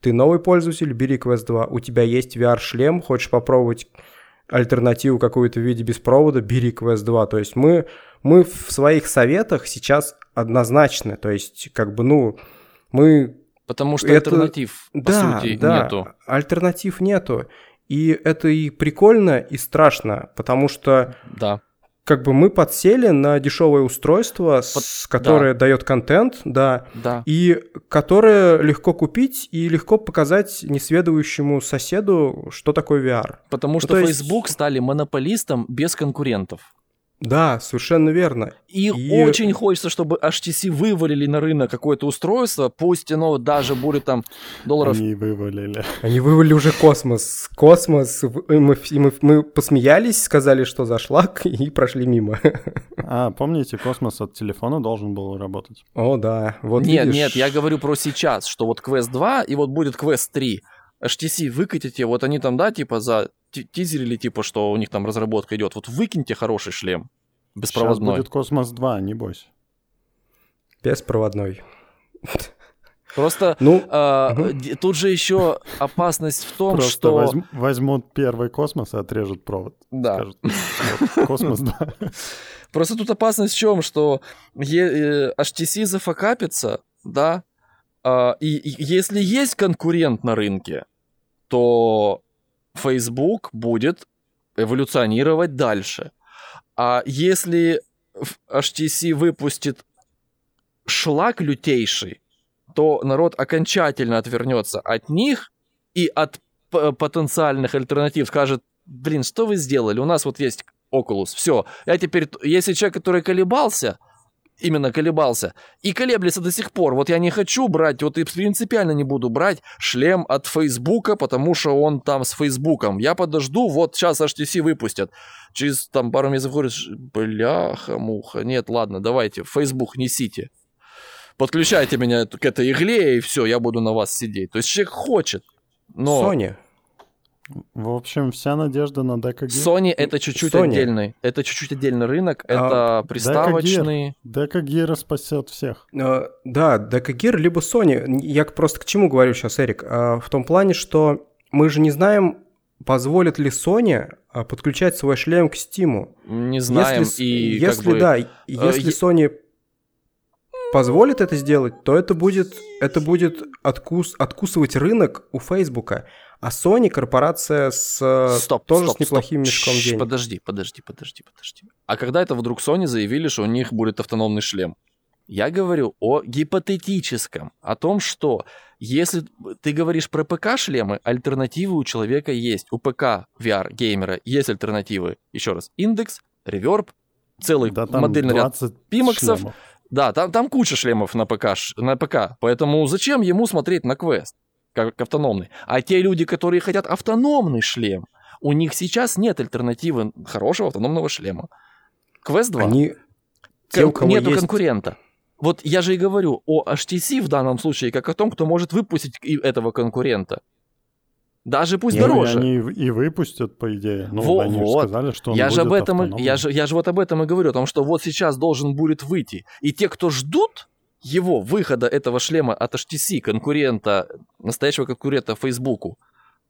Ты новый пользователь, бери Quest 2. У тебя есть VR-шлем, хочешь попробовать альтернативу какую-то в виде беспровода, бери Quest 2. То есть мы, мы в своих советах сейчас однозначны. То есть, как бы, ну, мы Потому что Это- альтернатив, по да, сути, да, нету. альтернатив нету. И это и прикольно, и страшно, потому что Да. Как бы мы подсели на дешевое устройство, с- Под- которое дает контент, да, Да. и которое легко купить и легко показать несведущему соседу, что такое VR. Потому что то есть- Facebook стали монополистом без конкурентов. Да, совершенно верно. И, И- очень хочется, чтобы HTC вывалили на рынок какое-то устройство, пусть оно даже будет там долларов... Они вывалили. Они вывели уже Cosmos. Cosmos. мы, и мы, мы посмеялись, сказали, что за шлак, [laughs] и прошли мимо. [laughs] А, помните, космос от телефона должен был работать? О, да. Вот нет, видишь. нет, я говорю про сейчас, что вот Quest 2 и вот будет Quest 3. HTC выкатите, вот они там, да, типа затизерили, типа, что у них там разработка идет. Вот выкиньте хороший шлем. Сейчас Беспроводной. будет Космос 2, не бойся. Беспроводной. Просто Ну, а, Мгм. д- тут же еще опасность в том, Просто что... возьм- возьмут первый космос и отрежут провод. Да. Скажут, «Вот, Космос 2. [laughs] Просто тут опасность в чем, что е- э, HTC зафакапится, да, а, и, и если есть конкурент на рынке, то Facebook будет эволюционировать дальше. А если HTC выпустит шлак лютейший, то народ окончательно отвернется от них и от потенциальных альтернатив скажет, блин, что вы сделали? У нас вот есть Oculus, все. Я теперь, если человек, который колебался, именно колебался, и колеблется до сих пор, вот я не хочу брать, вот и принципиально не буду брать шлем от Фейсбука, потому что он там с Фейсбуком. Я подожду, вот сейчас HTC выпустят. Через там пару месяцев говоришь, бляха-муха, нет, ладно, давайте, Facebook несите. Подключайте меня к этой игле, и все, я буду на вас сидеть. То есть человек хочет, но... Sony. В общем, вся надежда на DKG. Sony это чуть-чуть Sony. отдельный. Это чуть-чуть отдельный рынок. А, это приставочные. DKG спасет всех. Э, Да, DK либо Sony. Я просто к чему говорю сейчас, Эрик? А, В том плане, что мы же не знаем, позволит ли Sony а, подключать свой шлем к Steam. Не знаем. Если, и если как бы, да, если е- Sony позволит это сделать, то это будет, это будет откус, откусывать рынок у Фейсбука. А Sony корпорация с э, стоп, тоже стоп, с неплохим стоп. мешком денег. Подожди, подожди, подожди, подожди. А когда это вдруг Sony заявили, что у них будет автономный шлем? Я говорю о гипотетическом, о том, что если ты говоришь про ПК-шлемы, альтернативы у человека есть. У ПК VR-геймера есть альтернативы. Еще раз, индекс, реверб, целый Да модельный ряд 20 пимаксов. шлемов. Да, там, там куча шлемов на ПК, на ПК, поэтому зачем ему смотреть на квест, как автономный? А те люди, которые хотят автономный шлем, у них сейчас нет альтернативы хорошего автономного шлема. Квест 2. Они... Те, у кого нету есть... конкурента. Вот я же и говорю о HTC в данном случае, как о том, кто может выпустить этого конкурента. Даже пусть и дороже. они и выпустят, по идее. Ну, Во- они вот. сказали, что он я же об этом, автономным. я же, я же вот об этом и говорю, о том, что вот сейчас должен будет выйти. И те, кто ждут его выхода этого шлема от HTC, конкурента, настоящего конкурента Фейсбуку,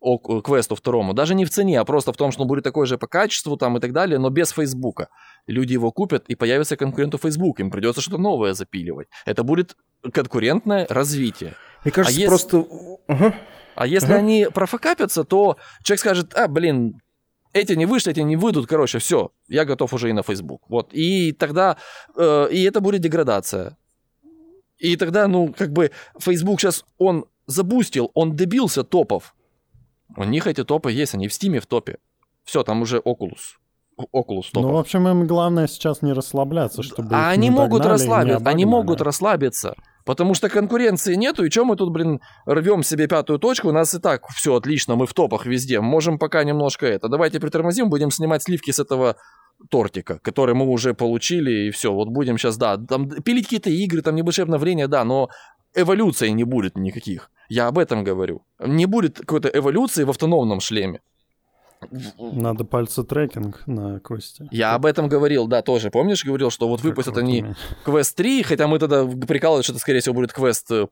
о к- квесту второму, даже не в цене, а просто в том, что он будет такой же по качеству там и так далее, но без Фейсбука. Люди его купят, и появится конкуренту Facebook, им придется что-то новое запиливать. Это будет конкурентное развитие. Мне кажется, А есть- просто... Ага. А если Ага. они профокапятся, то человек скажет, а, блин, эти не вышли, эти не выйдут, короче, все, я готов уже и на Facebook. Вот. И тогда, э, и это будет деградация. И тогда, ну, как бы, Facebook сейчас, он забустил, он добился топов. У них эти топы есть, они в Стиме в топе. Все, там уже Oculus. Oculus Ну, топов. в общем, им главное сейчас не расслабляться, чтобы А они могут расслабиться, они могут расслабиться. Потому что конкуренции нету, и что мы тут, блин, рвем себе пятую точку, у нас и так все отлично, мы в топах везде, можем пока немножко это. Давайте притормозим, будем снимать сливки с этого тортика, который мы уже получили, и все, вот будем сейчас, да, там пилить какие-то игры, там небольшое обновление, да, но эволюции не будет никаких. Я об этом говорю. Не будет какой-то эволюции в автономном шлеме. Надо пальцы трекинг на кости. Я об этом говорил, да, тоже. Помнишь, говорил, что вот выпустят они Quest 3, хотя мы тогда прикалывались, что это, скорее всего, будет Quest э.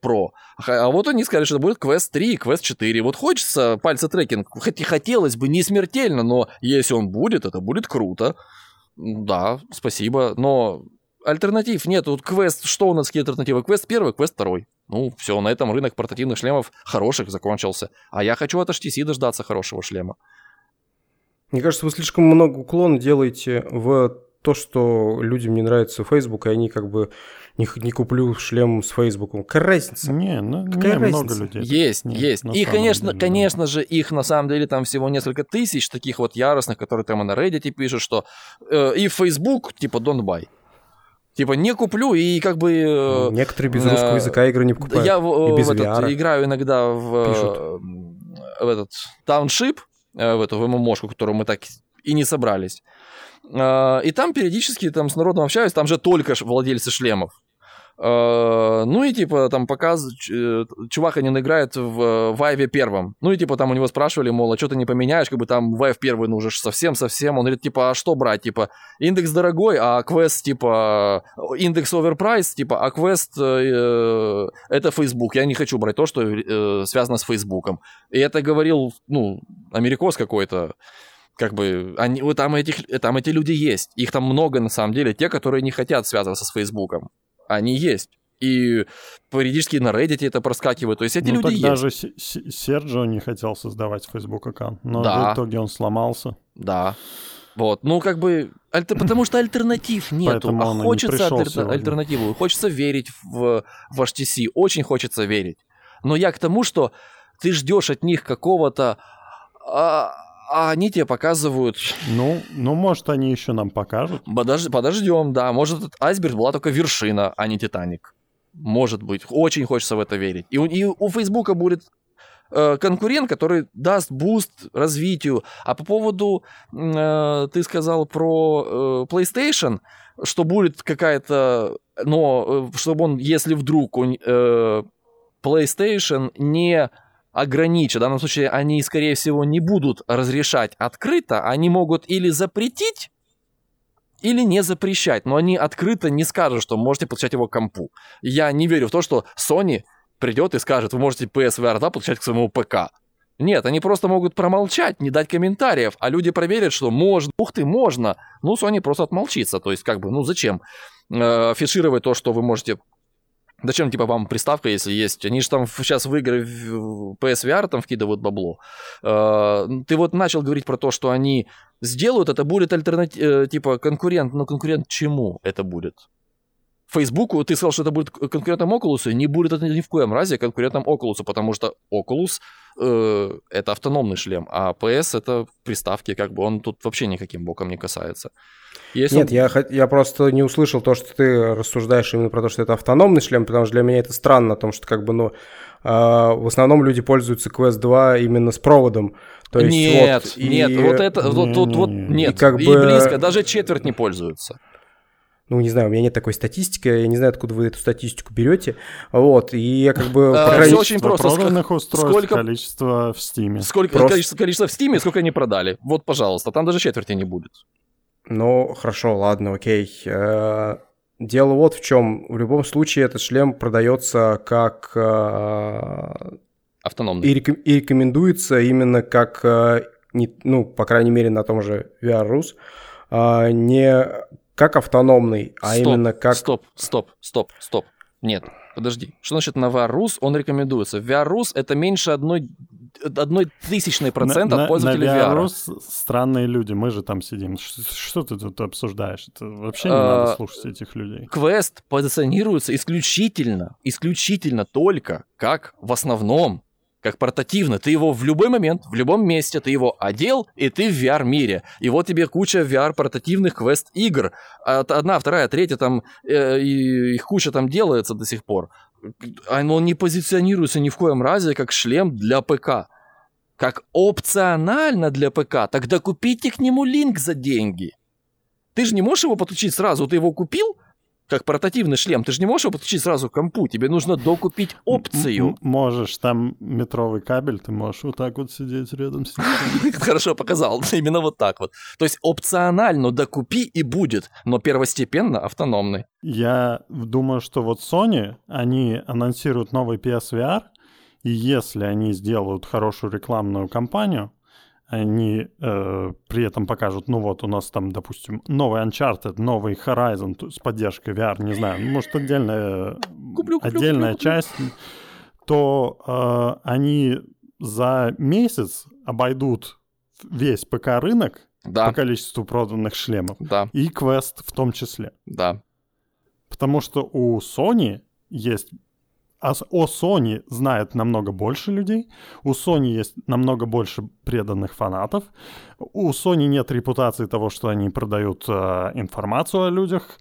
Х- А вот они сказали, что это будет Quest 3 и Quest 4. Вот хочется пальцы трекинг, хоть и хотелось бы не смертельно, но если он будет, это будет круто. Да, спасибо, но альтернатив нет. Вот Quest, что у нас какие альтернативы? Quest 1, Quest 2. Ну, все, на этом рынок портативных шлемов хороших закончился. А я хочу от HTC дождаться хорошего шлема. Мне кажется, вы слишком много уклона делаете в то, что людям не нравится Facebook, и они как бы не, не куплю шлем с Facebook. Какая разница? Не, ну, Какая не, много разница? людей. Есть, Нет, есть. И, конечно, деле, да. конечно же, их на самом деле там всего несколько тысяч таких вот яростных, которые там и на Reddit пишут, что э, и Facebook, типа, don't buy. Типа, не куплю, и как бы... э, Некоторые без э, русского языка игры не покупают. я в, и без в этот, VR. играю иногда в, э, Пишут. в этот Township, э, в эту MMO шку, которую мы так и не собрались. Э, И там периодически там с народом общаюсь, там же только владельцы шлемов. Э, Ну и типа там ч- э, чувак один играет в э, Vive е первом. Ну и типа там у него спрашивали, мол, а что ты не поменяешь, как бы там Vive первый, ну уже ж совсем-совсем. Он говорит, типа, а что брать, типа, индекс дорогой, а квест, типа, Index overprice, типа, а квест э, это Facebook. Я не хочу брать то, что э, связано с Фейсбуком. И это говорил, ну, америкос какой-то, как бы, они, вот там, этих, там эти люди есть. Их там много, на самом деле, те, которые не хотят связываться с Фейсбуком. Они есть. И периодически на Reddit это проскакивает. То есть эти ну, люди есть. даже Се- Се- Серджио не хотел создавать Facebook аккаунт, но Да. в итоге он сломался. Да. Вот, ну как бы, альтер- потому что альтернатив нету, а хочется альтер- альтернативу, хочется верить в, в HTC, очень хочется верить. Но я к тому, что ты ждешь от них какого-то, а, а они тебе показывают, Ну, ну, может, они еще нам покажут. подож- подождем, да, может этот айсберг была только вершина, а не Титаник. Может быть, очень хочется в это верить. И у, и у Фейсбука будет э, конкурент, который даст boost развитию. А по поводу, э, ты сказал про э, PlayStation, что будет какая-то, но э, чтобы он, если вдруг он, э, PlayStation не ограничит, в данном случае они, скорее всего, не будут разрешать открыто, они могут или запретить, или не запрещать, но они открыто не скажут, что можете подключать его к компу. Я не верю в то, что Sony придет и скажет, вы можете PSVR 2 подключать к своему ПК. Нет, они просто могут промолчать, не дать комментариев, а люди проверят, что можно, ух ты, можно. Ну, Sony просто отмолчится, то есть как бы, ну зачем э, афишировать то, что вы можете Зачем, типа, вам приставка, если есть? Они же там сейчас в игры в PSVR там вкидывают бабло. Э, ты вот начал говорить про то, что они сделают, это будет альтернатив, э, типа, конкурент. Но конкурент чему это будет? Фейсбуку ты сказал, что это будет конкурентом Oculus, не будет это ни в коем разе конкурентом Oculus, потому что Oculus э, это автономный шлем, а PS это приставки, как бы он тут вообще никаким боком не касается. Если Нет, он... я, я просто не услышал то, что ты рассуждаешь именно про то, что это автономный шлем, потому что для меня это странно, о том, что как бы, ну, э, в основном люди пользуются Quest 2 именно с проводом. То есть, нет, вот, нет, и... вот это, вот тут, вот, нет, и, как и бы... близко, даже четверть не пользуются ну, не знаю, у меня нет такой статистики, я не знаю, откуда вы эту статистику берете, вот, и я как бы... А, количество очень просто. проданных устройств, сколько... количество в Стиме. Сколько, просто... количество, количество в Стиме, сколько они продали. Вот, пожалуйста, там даже четверти не будет. Ну, хорошо, ладно, окей. Э, дело вот в чем. В любом случае этот шлем продается как... Э, Автономный. И, реком... и рекомендуется именно как, э, не, ну, по крайней мере, на том же VR-Rus, не как автономный, а стоп, именно как... Стоп, стоп, стоп, стоп. Нет, подожди. Что значит на VRUS он рекомендуется? VRUS это меньше одной, одной тысячной процента от пользователей на VR. VRUS странные люди, мы же там сидим. Что, что ты тут обсуждаешь? Это вообще не а, надо слушать этих людей. Квест позиционируется исключительно, исключительно только как в основном как портативно. Ты его в любой момент, в любом месте, ты его одел, и ты в VR-мире. И вот тебе куча VR-портативных квест-игр. Одна, вторая, третья, там, э, их куча там делается до сих пор. Он не позиционируется ни в коем разе как шлем для ПК. Как опционально для ПК. Тогда купите к нему линк за деньги. Ты же не можешь его подключить сразу. Ты его купил, как портативный шлем. Ты же не можешь его подключить сразу к компу, тебе нужно докупить опцию. Можешь, там метровый кабель, ты можешь вот так вот сидеть рядом с ним. [laughs] Хорошо показал, [laughs] именно вот так вот. То есть опционально докупи и будет, но первостепенно автономный. Я думаю, что вот Sony, они анонсируют новый PSVR, и если они сделают хорошую рекламную кампанию, они э, при этом покажут, ну вот у нас там, допустим, новый Uncharted, новый Horizon с поддержкой VR, не знаю, может отдельная, куплю, куплю, отдельная куплю, часть, то э, они за месяц обойдут весь ПК-рынок да. по количеству проданных шлемов да. и Quest в том числе. Да. Потому что у Sony есть а о Sony знает намного больше людей, у Sony есть намного больше преданных фанатов, у Sony нет репутации того, что они продают э, информацию о людях.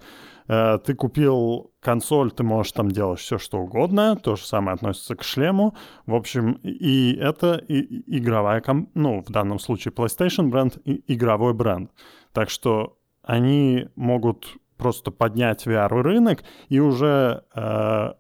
Э, ты купил консоль, ты можешь там делать все, что угодно, то же самое относится к шлему. В общем, и это и, игровая, ком... ну, в данном случае PlayStation бренд, и игровой бренд. Так что они могут просто поднять VR-рынок и уже... Э,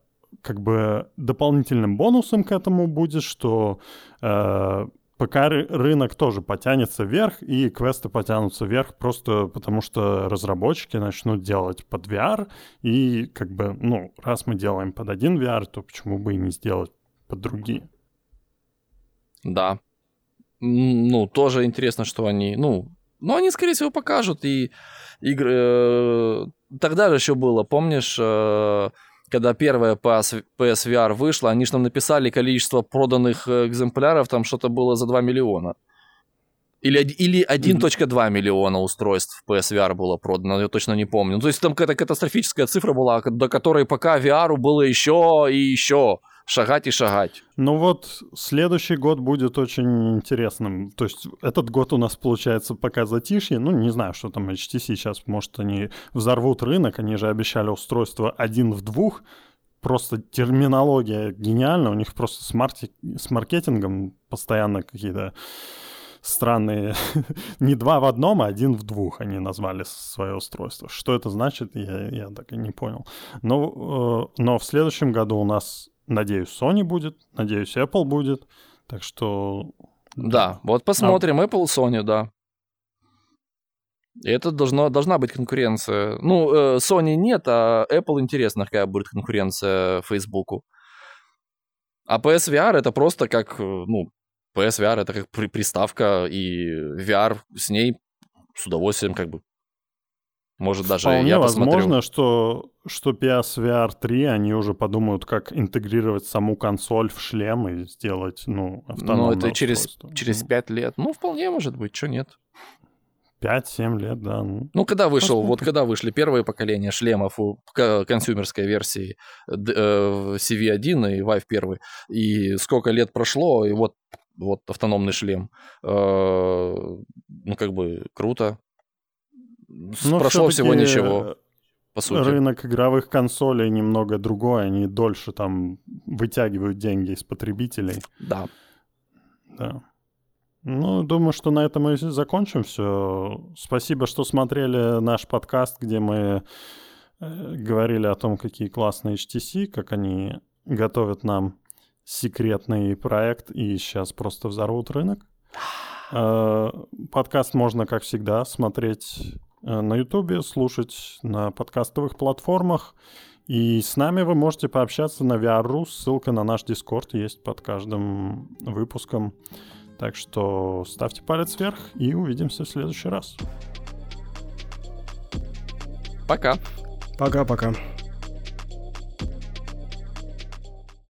как бы дополнительным бонусом к этому будет, что э, пока рынок тоже потянется вверх, и квесты потянутся вверх просто потому, что разработчики начнут делать под VR, и как бы, ну, раз мы делаем под один VR, то почему бы и не сделать под другие? Да. Ну, тоже интересно, что они, ну, ну, они, скорее всего, покажут, и игры... Э, тогда же еще было, помнишь, э, когда первая PS, PSVR вышла, они же там написали количество проданных э, экземпляров, там что-то было за 2 миллиона. Или, или 1.2 миллиона устройств PSVR было продано, я точно не помню. Ну, то есть там какая-то катастрофическая цифра была, до которой пока VR было еще и еще шагать и шагать. Ну вот, следующий год будет очень интересным. То есть этот год у нас получается пока затишье. Ну, не знаю, что там HTC сейчас, может, они взорвут рынок. Они же обещали устройство один в двух. Просто терминология гениальна. У них просто с, марти... с маркетингом постоянно какие-то странные. [laughs] не два в одном, а один в двух они назвали свое устройство. Что это значит, я, я так и не понял. Но, э, но в следующем году у нас Надеюсь, Sony будет, надеюсь, Apple будет. Так что... Да, вот посмотрим, а... Apple, Sony, да. И это должно, должна быть конкуренция. Ну, э, Sony нет, а Apple интересно, какая будет конкуренция Фейсбуку. А PSVR это просто как, э, ну, PSVR это как при, приставка, и VR с ней с удовольствием как бы Может, даже Вполне я возможно, посмотрю. что, что PSVR 3 они уже подумают, как интегрировать саму консоль в шлем и сделать, ну, автономное Ну, это через, устройство. через 5 лет. Ну, вполне может быть, что нет. 5-7 лет, да. ну. Ну, когда вышел, Посмотрим. вот когда вышли первые поколения шлемов у консюмерской версии э, CV1 и Vive 1, и сколько лет прошло, и вот, вот автономный шлем. Э, Ну, как бы круто. Но Прошло всего ничего, по сути. Рынок игровых консолей немного другой, они дольше там вытягивают деньги из потребителей. Да. Да. Ну, думаю, что на этом мы закончим все. Спасибо, что смотрели наш подкаст, где мы э, говорили о том, какие классные HTC, как они готовят нам секретный проект и сейчас просто взорвут рынок. Э, Подкаст можно, как всегда, смотреть на Ютубе, слушать на подкастовых платформах. И с нами вы можете пообщаться на VR.ru. Ссылка на наш Дискорд есть под каждым выпуском. Так что ставьте палец вверх и увидимся в следующий раз. Пока. Пока-пока.